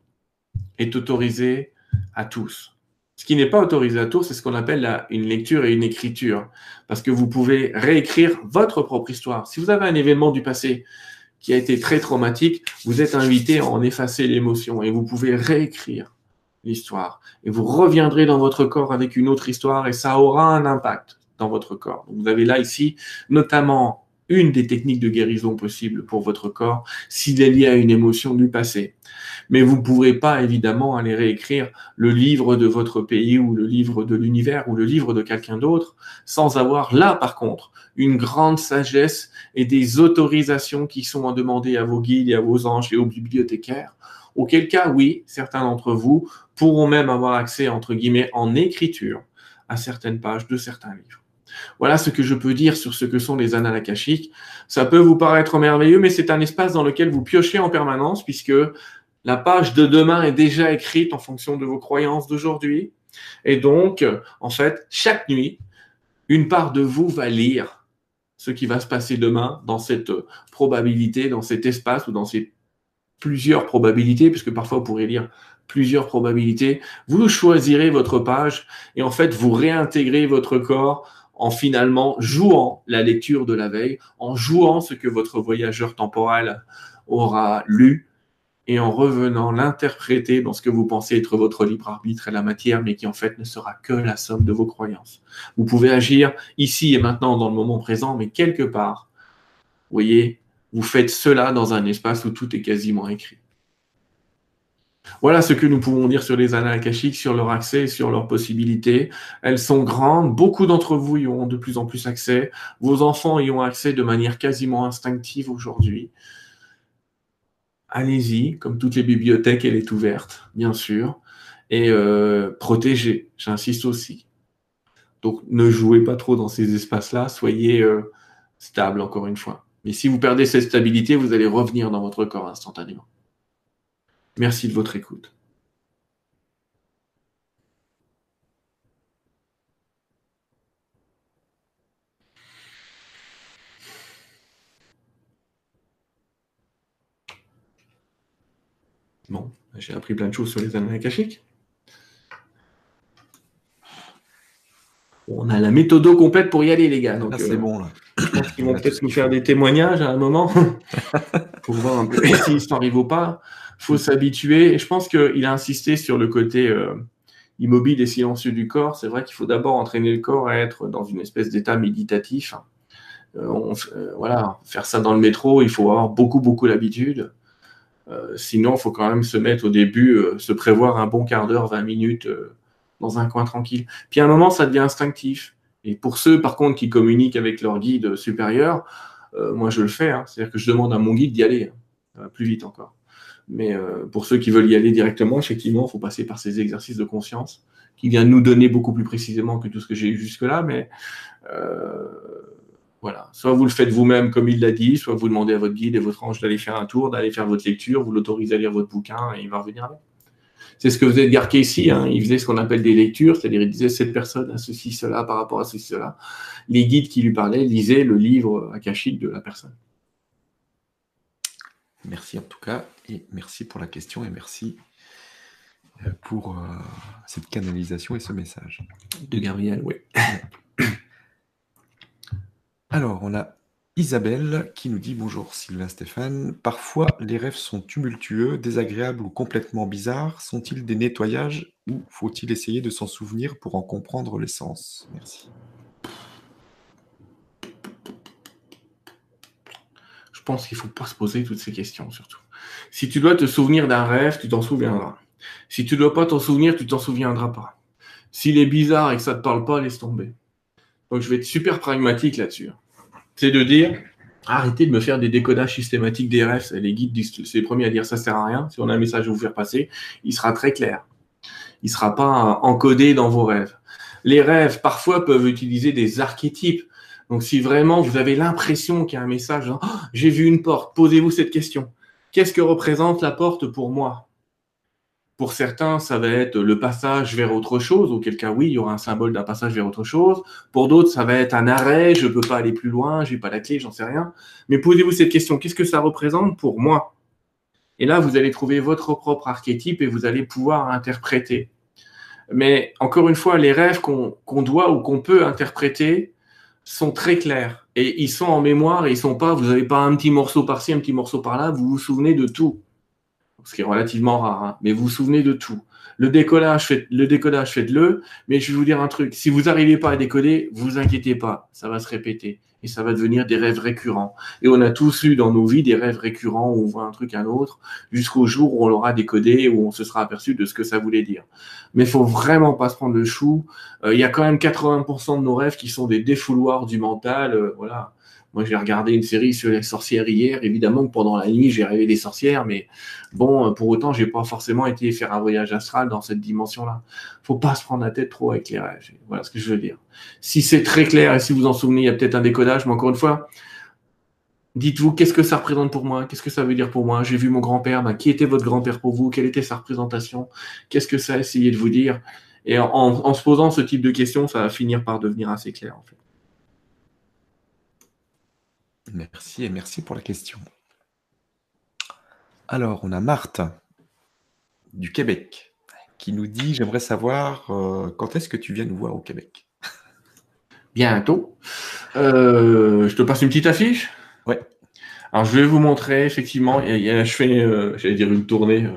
Speaker 2: est autorisée à tous. Ce qui n'est pas autorisé à tous, c'est ce qu'on appelle une lecture et une écriture, parce que vous pouvez réécrire votre propre histoire. Si vous avez un événement du passé qui a été très traumatique, vous êtes invité à en effacer l'émotion et vous pouvez réécrire l'histoire. Et vous reviendrez dans votre corps avec une autre histoire et ça aura un impact dans votre corps. vous avez là ici notamment une des techniques de guérison possibles pour votre corps s'il est lié à une émotion du passé. Mais vous ne pourrez pas évidemment aller réécrire le livre de votre pays ou le livre de l'univers ou le livre de quelqu'un d'autre sans avoir là par contre une grande sagesse et des autorisations qui sont demandées à vos guides et à vos anges et aux bibliothécaires. Auquel cas, oui, certains d'entre vous pourront même avoir accès, entre guillemets, en écriture à certaines pages de certains livres. Voilà ce que je peux dire sur ce que sont les annales akashiques. Ça peut vous paraître merveilleux, mais c'est un espace dans lequel vous piochez en permanence puisque la page de demain est déjà écrite en fonction de vos croyances d'aujourd'hui. Et donc, en fait, chaque nuit, une part de vous va lire ce qui va se passer demain dans cette probabilité, dans cet espace ou dans ces plusieurs probabilités, puisque parfois vous pourrez lire plusieurs probabilités. Vous choisirez votre page et en fait, vous réintégrez votre corps en finalement jouant la lecture de la veille, en jouant ce que votre voyageur temporel aura lu et en revenant l'interpréter dans ce que vous pensez être votre libre arbitre et la matière, mais qui en fait ne sera que la somme de vos croyances. Vous pouvez agir ici et maintenant dans le moment présent, mais quelque part, vous voyez, vous faites cela dans un espace où tout est quasiment écrit. Voilà ce que nous pouvons dire sur les annales sur leur accès, sur leurs possibilités. Elles sont grandes. Beaucoup d'entre vous y ont de plus en plus accès. Vos enfants y ont accès de manière quasiment instinctive aujourd'hui. Allez-y, comme toutes les bibliothèques, elle est ouverte, bien sûr. et euh, protéger, j'insiste aussi. Donc ne jouez pas trop dans ces espaces-là, soyez euh, stable encore une fois. Mais si vous perdez cette stabilité, vous allez revenir dans votre corps instantanément. Merci de votre écoute. Bon, j'ai appris plein de choses sur les annales akashiques. On a la méthode complète pour y aller, les gars. Donc,
Speaker 1: ah, c'est euh, bon, là.
Speaker 2: Je pense qu'ils vont peut-être nous faire des témoignages à un moment pour voir un peu si ça arrive ou pas. Faut s'habituer. Et je pense qu'il a insisté sur le côté euh, immobile et silencieux du corps. C'est vrai qu'il faut d'abord entraîner le corps à être dans une espèce d'état méditatif. Euh, voilà, faire ça dans le métro, il faut avoir beaucoup, beaucoup l'habitude. sinon, il faut quand même se mettre au début, se prévoir un bon quart d'heure, 20 minutes dans un coin tranquille. Puis à un moment, ça devient instinctif. Et pour ceux, par contre, qui communiquent avec leur guide supérieur, euh, moi je le fais. Hein. C'est-à-dire que je demande à mon guide d'y aller. Hein. plus vite encore. Mais euh, pour ceux qui veulent y aller directement, effectivement, il faut passer par ces exercices de conscience qui viennent nous donner beaucoup plus précisément que tout ce que j'ai eu jusque-là. Mais euh, voilà, soit vous le faites vous-même comme il l'a dit, soit vous demandez à votre guide et votre ange d'aller faire un tour, d'aller faire votre lecture, vous l'autorisez à lire votre bouquin et il va revenir avec. C'est ce que faisait Edgar Casey. Hein. Il faisait ce qu'on appelle des lectures, c'est-à-dire il disait cette personne a ceci, cela par rapport à ceci, cela. Les guides qui lui parlaient lisaient le livre akashique de la personne.
Speaker 1: Merci en tout cas, et merci pour la question et merci euh, pour euh, cette canalisation et ce message.
Speaker 2: De Gabriel, oui.
Speaker 1: Alors, on a Isabelle qui nous dit bonjour Sylvain Stéphane. Parfois les rêves sont tumultueux, désagréables ou complètement bizarres. Sont-ils des nettoyages ou faut-il essayer de s'en souvenir pour en comprendre l'essence Merci.
Speaker 2: Pense qu'il ne faut pas se poser toutes ces questions surtout. Si tu dois te souvenir d'un rêve, tu t'en souviendras. Si tu ne dois pas t'en souvenir, tu t'en souviendras pas. S'il est bizarre et que ça ne te parle pas, laisse tomber. Donc je vais être super pragmatique là-dessus c'est de dire arrêtez de me faire des décodages systématiques des rêves. Les guides c'est les premiers à dire ça sert à rien. Si on a un message à vous faire passer, il sera très clair. Il ne sera pas encodé dans vos rêves. Les rêves, parfois, peuvent utiliser des archétypes. Donc, si vraiment vous avez l'impression qu'il y a un message, oh, j'ai vu une porte, posez-vous cette question. Qu'est-ce que représente la porte pour moi? Pour certains, ça va être le passage vers autre chose, auquel cas, oui, il y aura un symbole d'un passage vers autre chose. Pour d'autres, ça va être un arrêt, je ne peux pas aller plus loin, j'ai pas la clé, j'en sais rien. Mais posez-vous cette question, qu'est-ce que ça représente pour moi? Et là, vous allez trouver votre propre archétype et vous allez pouvoir interpréter. Mais encore une fois, les rêves qu'on doit ou qu'on peut interpréter sont très clairs. Et ils sont en mémoire et ils sont pas, vous n'avez pas un petit morceau par-ci, un petit morceau par-là, vous vous souvenez de tout ce qui est relativement rare, hein. mais vous vous souvenez de tout. Le décollage, faites, le décodage, faites-le, mais je vais vous dire un truc, si vous n'arrivez pas à décoder, vous inquiétez pas, ça va se répéter et ça va devenir des rêves récurrents. Et on a tous eu dans nos vies des rêves récurrents où on voit un truc un autre, jusqu'au jour où on l'aura décodé, où on se sera aperçu de ce que ça voulait dire. Mais faut vraiment pas se prendre le chou. Euh, il y a quand même 80% de nos rêves qui sont des défouloirs du mental, euh, voilà. Moi, j'ai regardé une série sur les sorcières hier. Évidemment que pendant la nuit, j'ai rêvé des sorcières, mais bon, pour autant, j'ai pas forcément été faire un voyage astral dans cette dimension-là. Faut pas se prendre la tête trop avec les rêves. Voilà ce que je veux dire. Si c'est très clair et si vous en souvenez, il y a peut-être un décodage, mais encore une fois, dites-vous qu'est-ce que ça représente pour moi, qu'est-ce que ça veut dire pour moi? J'ai vu mon grand-père, ben, qui était votre grand-père pour vous, quelle était sa représentation, qu'est-ce que ça a essayé de vous dire? Et en, en se posant ce type de questions, ça va finir par devenir assez clair en fait.
Speaker 1: Merci et merci pour la question. Alors, on a Marthe du Québec qui nous dit J'aimerais savoir euh, quand est-ce que tu viens nous voir au Québec?
Speaker 2: Bientôt. Euh, je te passe une petite affiche?
Speaker 1: Ouais.
Speaker 2: Alors, je vais vous montrer, effectivement, je fais, euh, j'allais dire, une tournée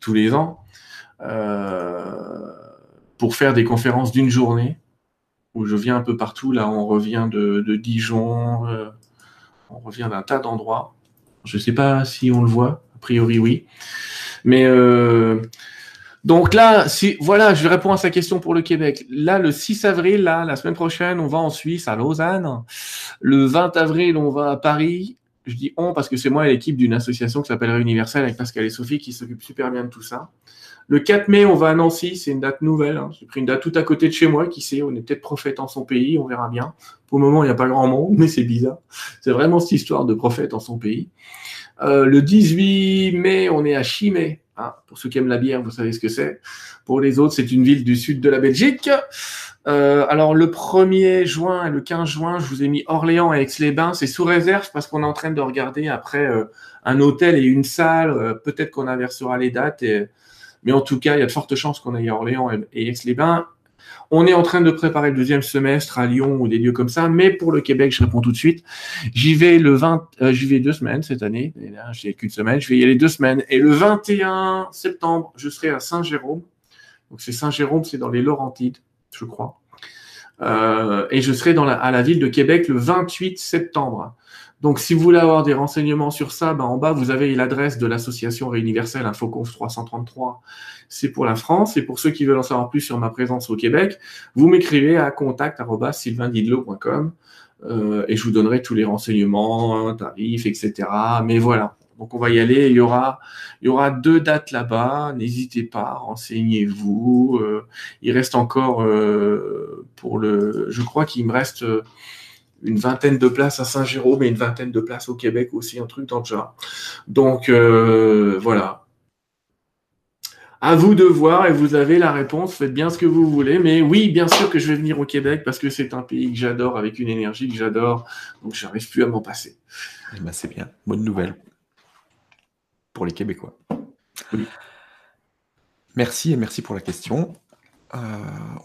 Speaker 2: tous les ans pour faire des conférences d'une journée où je viens un peu partout. Là, on revient de, de Dijon on revient d'un tas d'endroits. Je ne sais pas si on le voit, a priori oui. Mais euh, donc là, si, voilà, je réponds à sa question pour le Québec. Là, le 6 avril, là, la semaine prochaine, on va en Suisse, à Lausanne. Le 20 avril, on va à Paris. Je dis on parce que c'est moi et l'équipe d'une association qui s'appelle Universel avec Pascal et Sophie qui s'occupe super bien de tout ça. Le 4 mai, on va à Nancy, c'est une date nouvelle. Hein. J'ai pris une date tout à côté de chez moi, qui sait, on est peut-être prophète en son pays, on verra bien. Pour le moment, il n'y a pas grand monde, mais c'est bizarre. C'est vraiment cette histoire de prophète en son pays. Euh, le 18 mai, on est à Chimay. Hein. Pour ceux qui aiment la bière, vous savez ce que c'est. Pour les autres, c'est une ville du sud de la Belgique. Euh, alors le 1er juin et le 15 juin, je vous ai mis Orléans et Aix-les-Bains. C'est sous réserve parce qu'on est en train de regarder après euh, un hôtel et une salle. Peut-être qu'on inversera les dates. Et, mais en tout cas, il y a de fortes chances qu'on aille à Orléans et Aix-les-Bains. On est en train de préparer le deuxième semestre à Lyon ou des lieux comme ça, mais pour le Québec, je réponds tout de suite. J'y vais le 20, euh, j'y vais deux semaines cette année. J'ai qu'une semaine. Je vais y aller deux semaines. Et le 21 septembre, je serai à Saint-Jérôme. Donc c'est Saint-Jérôme, c'est dans les Laurentides, je crois. Euh, et je serai à la ville de Québec le 28 septembre. Donc, si vous voulez avoir des renseignements sur ça, ben, en bas, vous avez l'adresse de l'association Réuniverselle Infoconf 333. C'est pour la France. Et pour ceux qui veulent en savoir plus sur ma présence au Québec, vous m'écrivez à contact.sylvaindidlo.com euh, et je vous donnerai tous les renseignements, tarifs, etc. Mais voilà. Donc, on va y aller. Il y aura, il y aura deux dates là-bas. N'hésitez pas, renseignez-vous. Euh, il reste encore euh, pour le, je crois qu'il me reste une vingtaine de places à Saint-Jérôme et une vingtaine de places au Québec aussi, un truc dans le genre. Donc euh, voilà. À vous de voir et vous avez la réponse. Faites bien ce que vous voulez. Mais oui, bien sûr que je vais venir au Québec parce que c'est un pays que j'adore avec une énergie que j'adore. Donc j'arrive plus à m'en passer.
Speaker 1: Eh ben, c'est bien. Bonne nouvelle pour les Québécois. Merci et merci pour la question. Euh,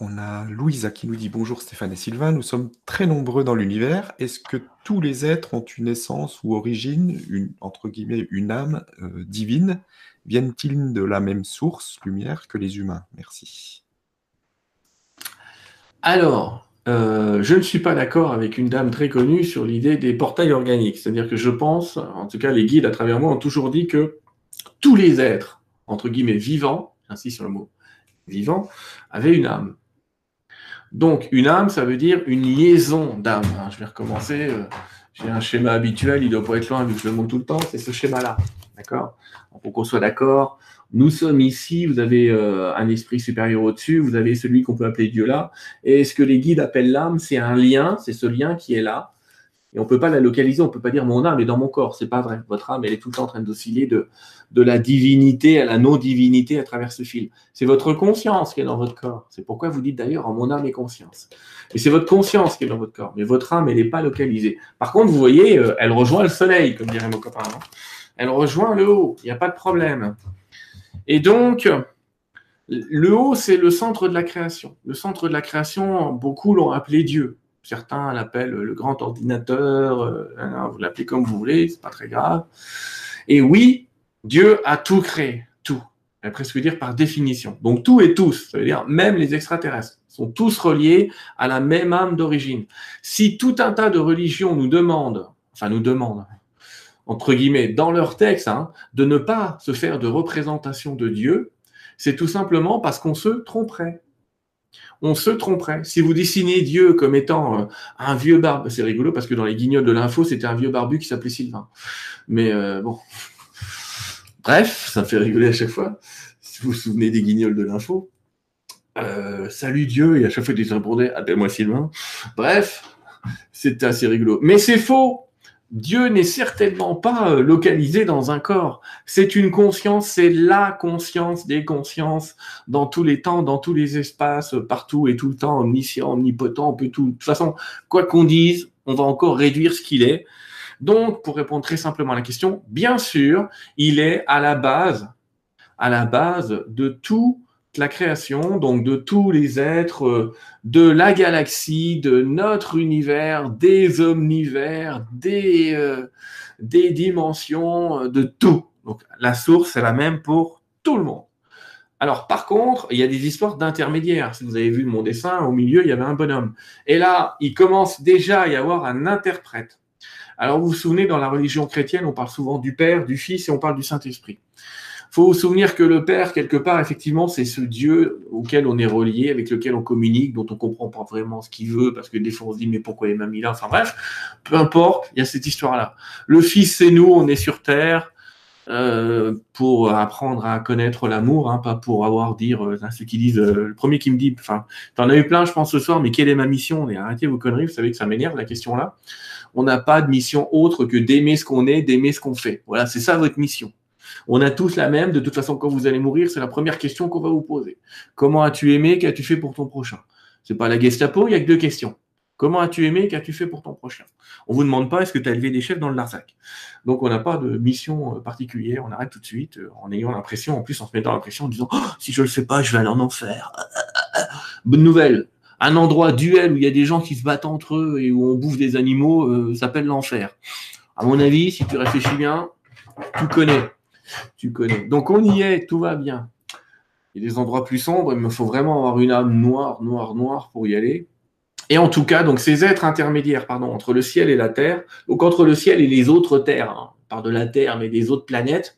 Speaker 1: on a Louisa qui nous dit bonjour Stéphane et Sylvain, nous sommes très nombreux dans l'univers. Est-ce que tous les êtres ont une essence ou origine, une, entre guillemets, une âme euh, divine? Viennent-ils de la même source, lumière, que les humains? Merci.
Speaker 2: Alors, euh, je ne suis pas d'accord avec une dame très connue sur l'idée des portails organiques. C'est-à-dire que je pense, en tout cas les guides à travers moi ont toujours dit que tous les êtres, entre guillemets, vivants, ainsi sur le mot vivant, avait une âme. Donc, une âme, ça veut dire une liaison d'âme. Hein. Je vais recommencer. Euh, j'ai un schéma habituel, il ne doit pas être loin vu que je le montre tout le temps, c'est ce schéma-là. D'accord? Pour qu'on soit d'accord, nous sommes ici, vous avez euh, un esprit supérieur au-dessus, vous avez celui qu'on peut appeler Dieu là. Et ce que les guides appellent l'âme, c'est un lien, c'est ce lien qui est là, et on ne peut pas la localiser, on ne peut pas dire mon âme est dans mon corps. C'est pas vrai. Votre âme, elle est tout le temps en train d'osciller de, la divinité à la non-divinité à travers ce fil. C'est votre conscience qui est dans votre corps. C'est pourquoi vous dites d'ailleurs, mon âme est conscience. Et c'est votre conscience qui est dans votre corps. Mais votre âme, elle n'est pas localisée. Par contre, vous voyez, euh, elle rejoint le soleil, comme dirait mon copain. elle rejoint le haut. Il n'y a pas de problème. Et donc, le haut, c'est le centre de la création. Le centre de la création, beaucoup l'ont appelé Dieu. Certains l'appellent le grand ordinateur, euh, vous l'appelez comme vous voulez, c'est pas très grave. Et oui, Dieu a tout créé, tout. On presque dire par définition. Donc tout et tous, ça veut dire même les extraterrestres, sont tous reliés à la même âme d'origine. Si tout un tas de religions nous demandent, enfin nous demandent, entre guillemets, dans leur texte, hein, de ne pas se faire de représentation de Dieu, c'est tout simplement parce qu'on se tromperait on se tromperait. Si vous dessinez Dieu comme étant euh, un vieux barbu, c'est rigolo parce que dans les guignols de l'info, c'était un vieux barbu qui s'appelait Sylvain. Mais euh, bon. Bref, ça me fait rigoler à chaque fois. Si vous vous souvenez des guignols de l'info. Euh, salut Dieu, et à chaque fois il répondait appelle-moi Sylvain. Bref, c'est assez rigolo. Mais c'est faux. Dieu n'est certainement pas euh, localisé dans un corps. C'est une conscience, c'est la conscience des consciences dans tous les temps, dans tous les espaces, partout et tout le temps, omniscient, omnipotent, on peut tout. De toute façon, quoi qu'on dise, on va encore réduire ce qu'il est. Donc, pour répondre très simplement à la question, bien sûr, il est à la base, à la base de tout la création, donc de tous les êtres euh, de la galaxie, de notre univers, des omnivers, des, euh, dimensions, euh, de tout. Donc la source est la même pour tout le monde. Alors par contre, il y a des histoires d'intermédiaires. Si vous avez vu mon dessin, au milieu, il y avait un bonhomme. Et là, il commence déjà à y avoir un interprète. Alors vous vous souvenez, dans la religion chrétienne, on parle souvent du Père, du Fils et on parle du Saint-Esprit faut souvenir que le Père, quelque part, effectivement, c'est ce Dieu auquel on est relié, avec lequel on communique, dont on comprend pas vraiment ce qu'il veut, parce que des fois on se dit mais pourquoi il m'a mis là? Enfin bref, peu importe, il y a cette histoire-là. Le Fils, c'est nous, on est sur Terre. euh, pour apprendre à connaître l'amour, hein, pas pour avoir dire euh, ceux qui disent euh, le premier qui me dit, enfin, t'en as eu plein, je pense ce soir, mais quelle est ma mission? Arrêtez vos conneries, vous savez que ça m'énerve la question là. On n'a pas de mission autre que d'aimer ce qu'on est, d'aimer ce qu'on fait. Voilà, c'est ça votre mission. On a tous la même. De toute façon, quand vous allez mourir, c'est la première question qu'on va vous poser. Comment as-tu aimé? Qu'as-tu fait pour ton prochain? C'est pas la Gestapo, il y a que deux questions. Comment as-tu aimé? Qu'as-tu fait pour ton prochain? On vous demande pas est-ce que tu as élevé des chefs dans le Larzac? Donc on n'a pas de mission euh, particulière, on arrête tout de suite euh, en ayant l'impression, en plus en se mettant l'impression en disant oh, si je le fais pas, je vais aller en enfer. Bonne nouvelle, un endroit duel où il y a des gens qui se battent entre eux et où on bouffe des animaux euh, s'appelle l'enfer. À mon avis, si tu réfléchis bien, tu connais. Tu connais. Donc on y est, tout va bien. Il y a des endroits plus sombres, il me faut vraiment avoir une âme noire, noire, noire pour y aller. Et en tout cas, donc ces êtres intermédiaires, pardon, entre le ciel et la terre, donc entre le ciel et les autres terres, hein, par de la terre, mais des autres planètes,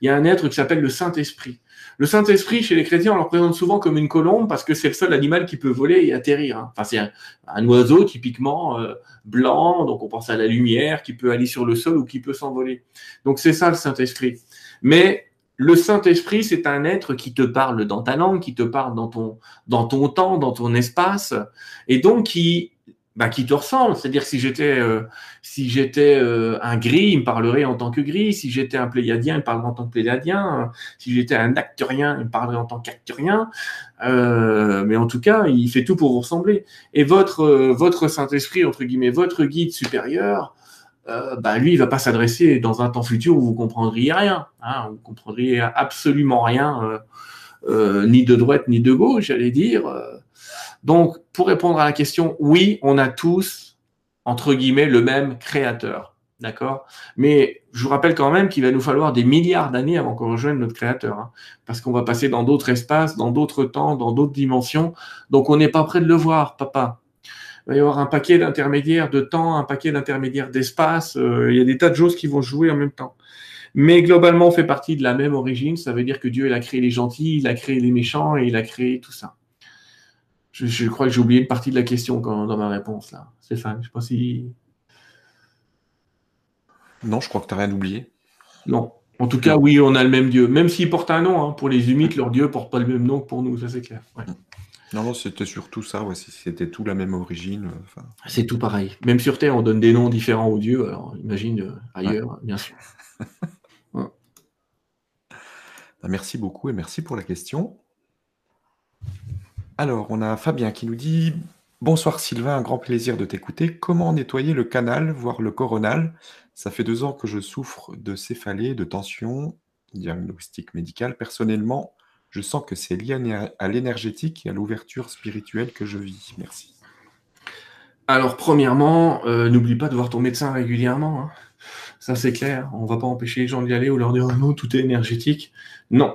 Speaker 2: il y a un être qui s'appelle le Saint-Esprit. Le Saint-Esprit, chez les chrétiens, on le représente souvent comme une colombe parce que c'est le seul animal qui peut voler et atterrir. Hein. Enfin, c'est un, oiseau typiquement euh, blanc, donc on pense à la lumière, qui peut aller sur le sol ou qui peut s'envoler. Donc c'est ça le Saint-Esprit. Mais le Saint-Esprit, c'est un être qui te parle dans ta langue, qui te parle dans ton, dans ton temps, dans ton espace, et donc qui, bah, qui te ressemble. C'est-à-dire si j'étais euh, si j'étais euh, un gris, il me parlerait en tant que gris. Si j'étais un pléiadien, il me parlerait en tant que pléiadien. Si j'étais un acteurien, il me parlerait en tant qu'acteurien. Euh, mais en tout cas, il fait tout pour vous ressembler. Et votre votre Saint-Esprit, entre guillemets, votre guide supérieur, bah, lui, il va pas s'adresser dans un temps futur où vous comprendriez rien. Hein, vous comprendriez absolument rien, euh, euh, ni de droite ni de gauche, j'allais dire. Donc, pour répondre à la question, oui, on a tous, entre guillemets, le même créateur. D'accord? Mais je vous rappelle quand même qu'il va nous falloir des milliards d'années avant qu'on rejoigne notre créateur. Hein, parce qu'on va passer dans d'autres espaces, dans d'autres temps, dans d'autres dimensions. Donc, on n'est pas prêt de le voir, papa il va y avoir un paquet d'intermédiaires de temps, un paquet d'intermédiaires d'espace. Euh, il y a des tas de choses qui vont jouer en même temps. Mais globalement, on fait partie de la même origine. Ça veut dire que Dieu, il a créé les gentils, il a créé les méchants et il a créé tout ça. Je, crois que j'ai oublié une partie de la question dans ma réponse là. Stéphane, je sais pas si.
Speaker 1: Non, je crois que tu n'as rien oublié.
Speaker 2: Non. En tout cas, oui, on a le même Dieu. Même s'il porte un nom, hein, pour les humites, leur Dieu porte pas le même nom que pour nous, ça c'est clair. Ouais.
Speaker 1: Non, non, c'était surtout ça, ouais, c'était tout la même origine. Euh,
Speaker 2: c'est tout pareil. Même sur Terre, on donne des noms différents aux dieux, alors imagine euh, ailleurs, bien sûr.
Speaker 1: Bah, merci beaucoup et merci pour la question. Alors, on a Fabien qui nous dit Bonsoir Sylvain, un grand plaisir de t'écouter. Comment nettoyer le canal, voire le coronal? Ça fait deux ans que je souffre de céphalée, de tension, diagnostic médical. Personnellement, je sens que c'est lié à l'énergétique et à l'ouverture spirituelle que je vis. Merci.
Speaker 2: Alors, premièrement, euh, n'oublie pas de voir ton médecin régulièrement. Hein. Ça, c'est clair. On ne va pas empêcher les gens d'y aller ou leur dire oh non, tout est énergétique. Non.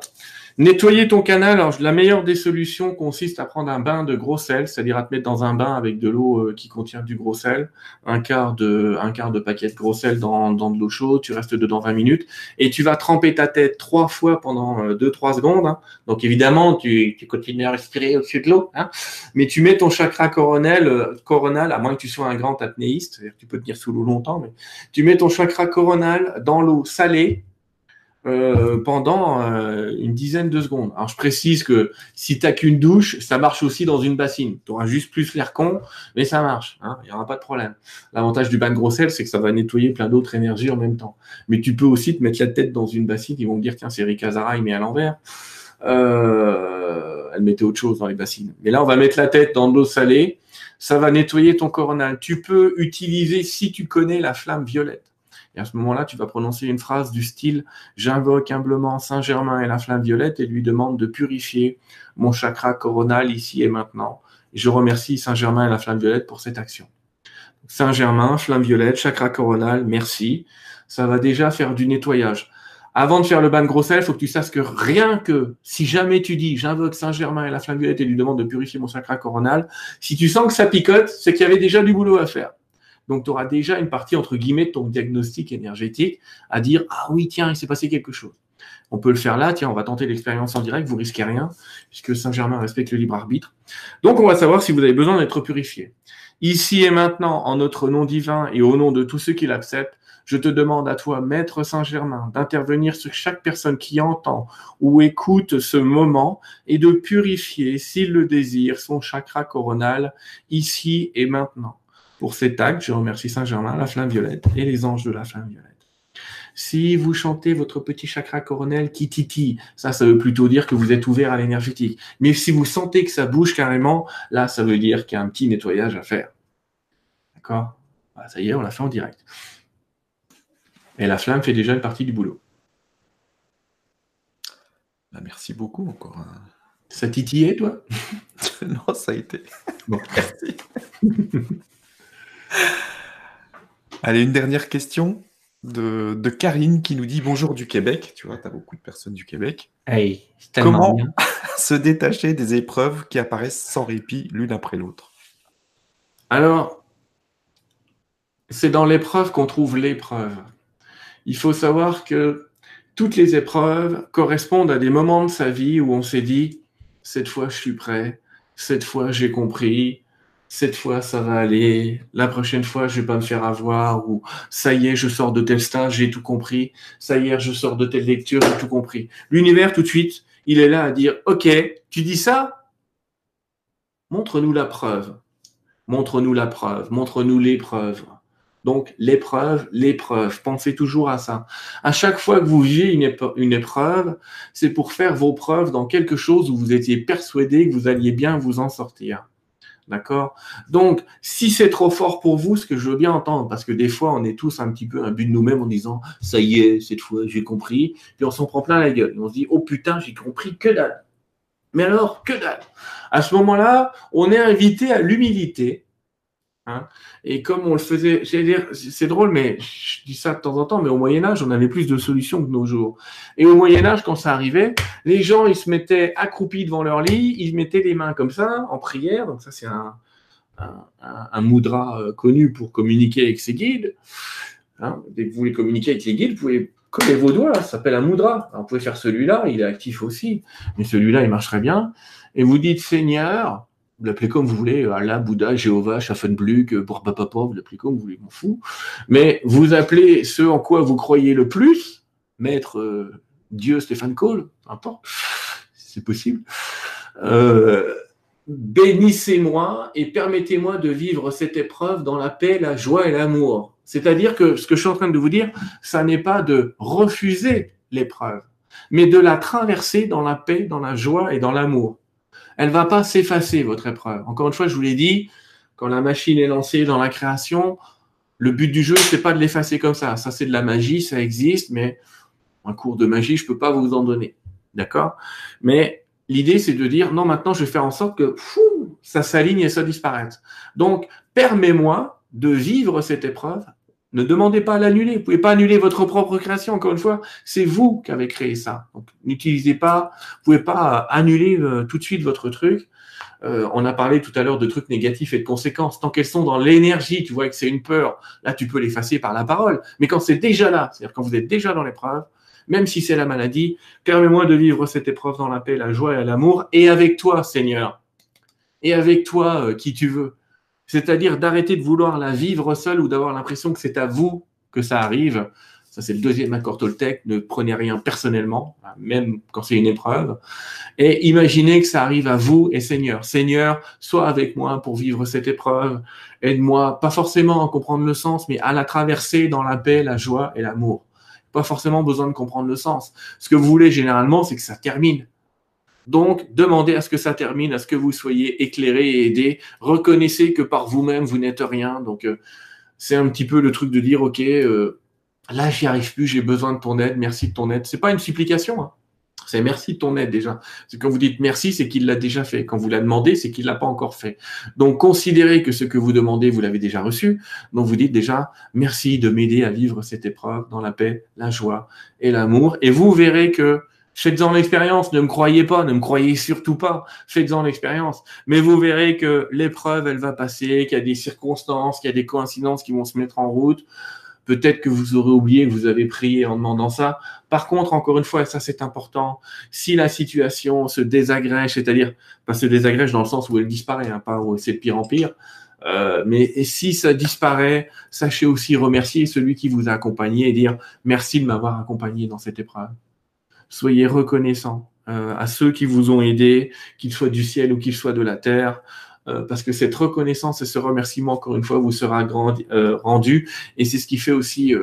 Speaker 2: Nettoyer ton canal, alors la meilleure des solutions consiste à prendre un bain de gros sel, c'est-à-dire à te mettre dans un bain avec de l'eau euh, qui contient du gros sel, un quart de, un quart de paquet de gros sel dans, dans de l'eau chaude, tu restes dedans 20 minutes, et tu vas tremper ta tête trois fois pendant 2-3 euh, secondes. Hein. Donc évidemment, tu, tu, continues à respirer au-dessus de l'eau, hein. mais tu mets ton chakra coronel, euh, coronal, à moins que tu sois un grand apnéiste, c'est-à-dire que tu peux tenir sous l'eau longtemps, mais tu mets ton chakra coronal dans l'eau salée, euh, pendant euh, une dizaine de secondes. Alors je précise que si tu n'as qu'une douche, ça marche aussi dans une bassine. Tu auras juste plus l'air con, mais ça marche. Hein, il n'y aura pas de problème. L'avantage du bain de gros sel, c'est que ça va nettoyer plein d'autres énergies en même temps. Mais tu peux aussi te mettre la tête dans une bassine. Ils vont me dire, tiens, c'est Rick Hazara, il met à l'envers. Euh, elle mettait autre chose dans les bassines. Mais là, on va mettre la tête dans de l'eau salée. Ça va nettoyer ton coronal. Tu peux utiliser, si tu connais la flamme violette, et à ce moment-là, tu vas prononcer une phrase du style J'invoque humblement Saint-Germain et la flamme violette et lui demande de purifier mon chakra coronal ici et maintenant. Je remercie Saint-Germain et la flamme violette pour cette action. Saint-Germain, flamme violette, chakra coronal, merci. Ça va déjà faire du nettoyage. Avant de faire le bain de gros sel, il faut que tu saches que rien que si jamais tu dis j'invoque Saint-Germain et la flamme violette et lui demande de purifier mon chakra coronal, si tu sens que ça picote, c'est qu'il y avait déjà du boulot à faire. Donc, tu auras déjà une partie, entre guillemets, de ton diagnostic énergétique à dire Ah oui, tiens, il s'est passé quelque chose. On peut le faire là, tiens, on va tenter l'expérience en direct, vous risquez rien, puisque Saint-Germain respecte le libre arbitre. Donc, on va savoir si vous avez besoin d'être purifié. Ici et maintenant, en notre nom divin et au nom de tous ceux qui l'acceptent, Je te demande à toi, Maître Saint-Germain, d'intervenir sur chaque personne qui entend ou écoute ce moment et de purifier, s'il le désire, son chakra coronal ici et maintenant. Pour cet acte, je remercie Saint-Germain, la flamme violette et les anges de la flamme violette. Si vous chantez votre petit chakra coronel qui titille, ça, ça veut plutôt dire que vous êtes ouvert à l'énergétique. Mais si vous sentez que ça bouge carrément, là, ça veut dire qu'il y a un petit nettoyage à faire. D'accord? Bah, Ça y est, on l'a fait en direct. Et la flamme fait déjà une partie du boulot.
Speaker 1: Bah, merci beaucoup encore.
Speaker 2: Ça titillait, toi?
Speaker 1: Non, ça a été. Bon, merci. Allez, une dernière question de, Karine qui nous dit bonjour du Québec. Tu vois, tu as beaucoup de personnes du Québec.
Speaker 2: Hey,
Speaker 1: Comment se détacher des épreuves qui apparaissent sans répit l'une après l'autre?
Speaker 2: Alors, c'est dans l'épreuve qu'on trouve l'épreuve. Il faut savoir que toutes les épreuves correspondent à des moments de sa vie où on s'est dit, cette fois je suis prêt, cette fois j'ai compris, cette fois ça va aller, la prochaine fois je vais pas me faire avoir, ou ça y est, je sors de tel stage, j'ai tout compris, ça y est, je sors de telle lecture, j'ai tout compris. L'univers tout de suite, il est là à dire, ok, tu dis ça? Montre-nous la preuve. Montre-nous la preuve, montre-nous l'épreuve. Donc l'épreuve, l'épreuve, pensez toujours à ça. À chaque fois que vous vivez une, une épreuve, c'est pour faire vos preuves dans quelque chose où vous étiez persuadé que vous alliez bien vous en sortir. D'accord? Donc, si c'est trop fort pour vous, ce que je veux bien entendre, parce que des fois, on est tous un petit peu un but de nous-mêmes en disant ça y est, cette fois, j'ai compris. Puis on s'en prend plein la gueule. On se dit oh putain, j'ai compris que dalle. Mais alors, que dalle À ce moment-là, on est invité à l'humilité Hein. et comme on le faisait, c'est drôle, mais je dis ça de temps en temps, mais au Moyen Âge, on avait plus de solutions que nos jours. Et au Moyen Âge, quand ça arrivait, les gens, ils se mettaient accroupis devant leur lit, ils mettaient les mains comme ça, en prière. Donc ça, c'est un, un, moudra euh, connu pour communiquer avec ses guides. Hein. Dès que vous voulez communiquer avec les guides, vous pouvez coller vos doigts, ça s'appelle un moudra. vous pouvez faire celui-là, il est actif aussi, mais celui-là, il marcherait bien. Et vous dites, Seigneur, vous l'appelez comme vous voulez, Allah, Bouddha, Jéhovah, Schaffenblück, Papa, vous l'appelez comme vous voulez, m'en fous. Mais vous appelez ce en quoi vous croyez le plus, maître euh, Dieu Stéphane Cole, importe, c'est possible. Euh, bénissez-moi et permettez-moi de vivre cette épreuve dans la paix, la joie et l'amour. C'est-à-dire que ce que je suis en train de vous dire, ça n'est pas de refuser l'épreuve, mais de la traverser dans la paix, dans la joie et dans l'amour elle va pas s'effacer, votre épreuve. Encore une fois, je vous l'ai dit, quand la machine est lancée dans la création, le but du jeu, c'est pas de l'effacer comme ça. Ça, c'est de la magie, ça existe, mais un cours de magie, je peux pas vous en donner. D'accord? Mais l'idée, c'est de dire, non, maintenant, je vais faire en sorte que ça s'aligne et ça disparaisse. Donc, permets-moi de vivre cette épreuve ne demandez pas à l'annuler. Vous pouvez pas annuler votre propre création. Encore une fois, c'est vous qui avez créé ça. Donc, n'utilisez pas. Vous pouvez pas annuler euh, tout de suite votre truc. Euh, on a parlé tout à l'heure de trucs négatifs et de conséquences. Tant qu'elles sont dans l'énergie, tu vois que c'est une peur. Là, tu peux l'effacer par la parole. Mais quand c'est déjà là, c'est-à-dire quand vous êtes déjà dans l'épreuve, même si c'est la maladie, permets-moi de vivre cette épreuve dans la paix, la joie et l'amour, et avec toi, Seigneur, et avec toi, euh, qui tu veux. C'est-à-dire d'arrêter de vouloir la vivre seule ou d'avoir l'impression que c'est à vous que ça arrive. Ça, c'est le deuxième accord Toltec. Ne prenez rien personnellement, même quand c'est une épreuve. Et imaginez que ça arrive à vous et Seigneur. Seigneur, sois avec moi pour vivre cette épreuve. Aide-moi, pas forcément à comprendre le sens, mais à la traverser dans la paix, la joie et l'amour. Pas forcément besoin de comprendre le sens. Ce que vous voulez généralement, c'est que ça termine. Donc, demandez à ce que ça termine, à ce que vous soyez éclairé et aidé. Reconnaissez que par vous-même, vous, n'êtes rien. Donc, euh, c'est un petit peu le truc de dire, OK, euh, là, j'y arrive plus, j'ai besoin de ton aide, merci de ton aide. C'est pas une supplication. Hein. C'est merci de ton aide déjà. C'est quand vous dites merci, c'est qu'il l'a déjà fait. Quand vous l'a demandé, c'est qu'il l'a pas encore fait. Donc considérez que ce que vous demandez, vous l'avez déjà reçu. Donc vous dites déjà merci de m'aider à vivre cette épreuve dans la paix, la joie et l'amour. Et vous verrez que Faites-en l'expérience, ne me croyez pas, ne me croyez surtout pas, faites-en l'expérience. Mais vous verrez que l'épreuve, elle va passer, qu'il y a des circonstances, qu'il y a des coïncidences qui vont se mettre en route. Peut-être que vous aurez oublié que vous avez prié en demandant ça. Par contre, encore une fois, ça c'est important, si la situation se désagrège, c'est-à-dire, pas se désagrège dans le sens où elle disparaît, hein, pas où c'est de pire en pire, Euh, mais si ça disparaît, sachez aussi remercier celui qui vous a accompagné et dire merci de m'avoir accompagné dans cette épreuve. Soyez reconnaissants euh, à ceux qui vous ont aidé, qu'ils soient du ciel ou qu'ils soient de la terre. Euh, parce que cette reconnaissance et ce remerciement, encore une fois, vous sera euh, rendu, et c'est ce qui fait aussi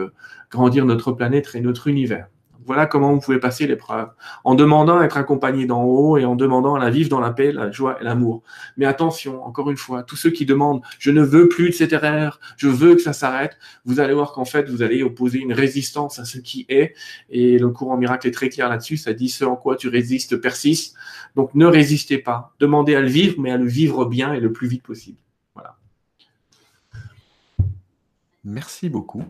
Speaker 2: grandir notre planète et notre univers. Voilà comment vous pouvez passer l'épreuve. En demandant à être accompagné d'en haut et en demandant à la vivre dans la paix, la joie et l'amour. Mais attention, encore une fois, tous ceux qui demandent je ne veux plus de cette erreur, je veux que ça s'arrête, vous allez voir qu'en fait, vous allez opposer une résistance à ce qui est. Et le courant miracle est très clair là-dessus. Ça dit ce en quoi tu résistes persiste. Donc ne résistez pas. Demandez à le vivre, mais à le vivre bien et le plus vite possible. Voilà.
Speaker 1: Merci beaucoup.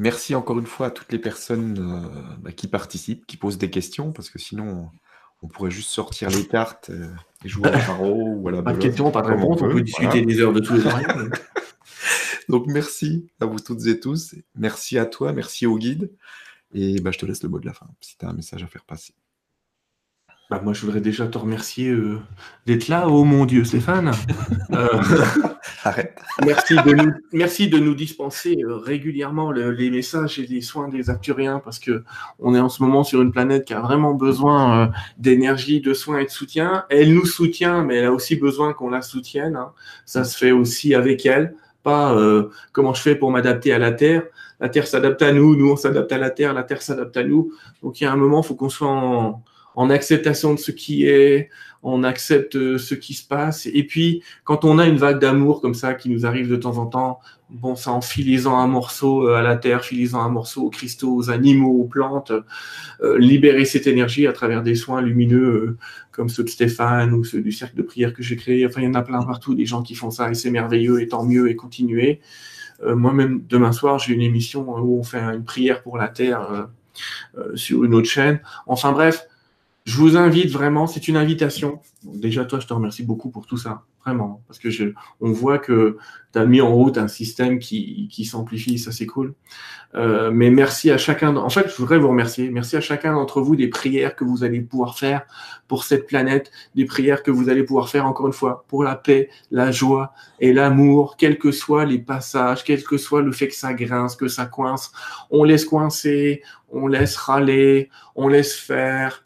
Speaker 1: Merci encore une fois à toutes les personnes euh, bah, qui participent, qui posent des questions, parce que sinon, on pourrait juste sortir les cartes euh, et jouer à la ou à la
Speaker 2: Pas de questions, pas de réponses, on peut discuter des heures de tous les temps.
Speaker 1: Donc merci à vous toutes et tous. Merci à toi, merci au guide. Et bah, je te laisse le mot de la fin, si tu as un message à faire passer.
Speaker 2: Bah, moi, je voudrais déjà te remercier euh, d'être là. Oh mon Dieu, Stéphane. Euh,
Speaker 1: Arrête.
Speaker 2: Merci de nous, merci de nous dispenser euh, régulièrement les messages et les soins des Acturiens parce que on est en ce moment sur une planète qui a vraiment besoin d'énergie, de soins et de soutien. Elle nous soutient, mais elle a aussi besoin qu'on la soutienne. Hein. Ça se fait aussi avec elle. Pas comment je fais pour m'adapter à la Terre. La Terre s'adapte à nous, nous on s'adapte à la Terre, la Terre s'adapte à nous. Donc il y a un moment, il faut qu'on soit en, en acceptation de ce qui est, on accepte euh, ce qui se passe. Et puis, quand on a une vague d'amour comme ça qui nous arrive de temps en temps, bon, ça en filisant un morceau euh, à la terre, filisant un morceau aux cristaux, aux animaux, aux plantes, euh, libérer cette énergie à travers des soins lumineux comme ceux de Stéphane ou ceux du cercle de prière que j'ai créé. Enfin, il y en a plein partout, des gens qui font ça et c'est merveilleux et tant mieux et continuer. Moi-même, demain soir, j'ai une émission où on fait une prière pour la terre sur une autre chaîne. Enfin bref, je vous invite vraiment, c'est une invitation. déjà, toi, je te remercie beaucoup pour tout ça, vraiment, parce que je, on voit que tu as mis en route un système qui, qui s'amplifie, ça c'est cool. Euh, mais merci à chacun, en fait, je voudrais vous remercier. Merci à chacun d'entre vous des prières que vous allez pouvoir faire pour cette planète, des prières que vous allez pouvoir faire, encore une fois, pour la paix, la joie et l'amour, quels que soient les passages, quel que soit le fait que ça grince, que ça coince. On laisse coincer, on laisse râler, on laisse faire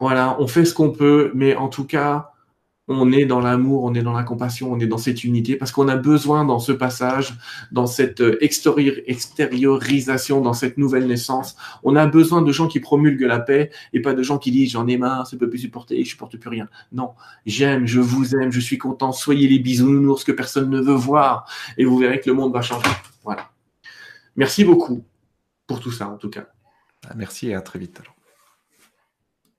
Speaker 2: voilà, on fait ce qu'on peut, mais en tout cas, on est dans l'amour, on est dans la compassion, on est dans cette unité, parce qu'on a besoin dans ce passage, dans cette euh, extériorisation, dans cette nouvelle naissance, on a besoin de gens qui promulguent la paix et pas de gens qui disent j'en ai marre, je peux plus supporter, je supporte plus rien. Non, j'aime, je vous aime, je suis content, soyez les bisounours que personne ne veut voir, et vous verrez que le monde va changer. Voilà. Merci beaucoup pour tout ça, en tout cas.
Speaker 1: Merci et à très vite alors.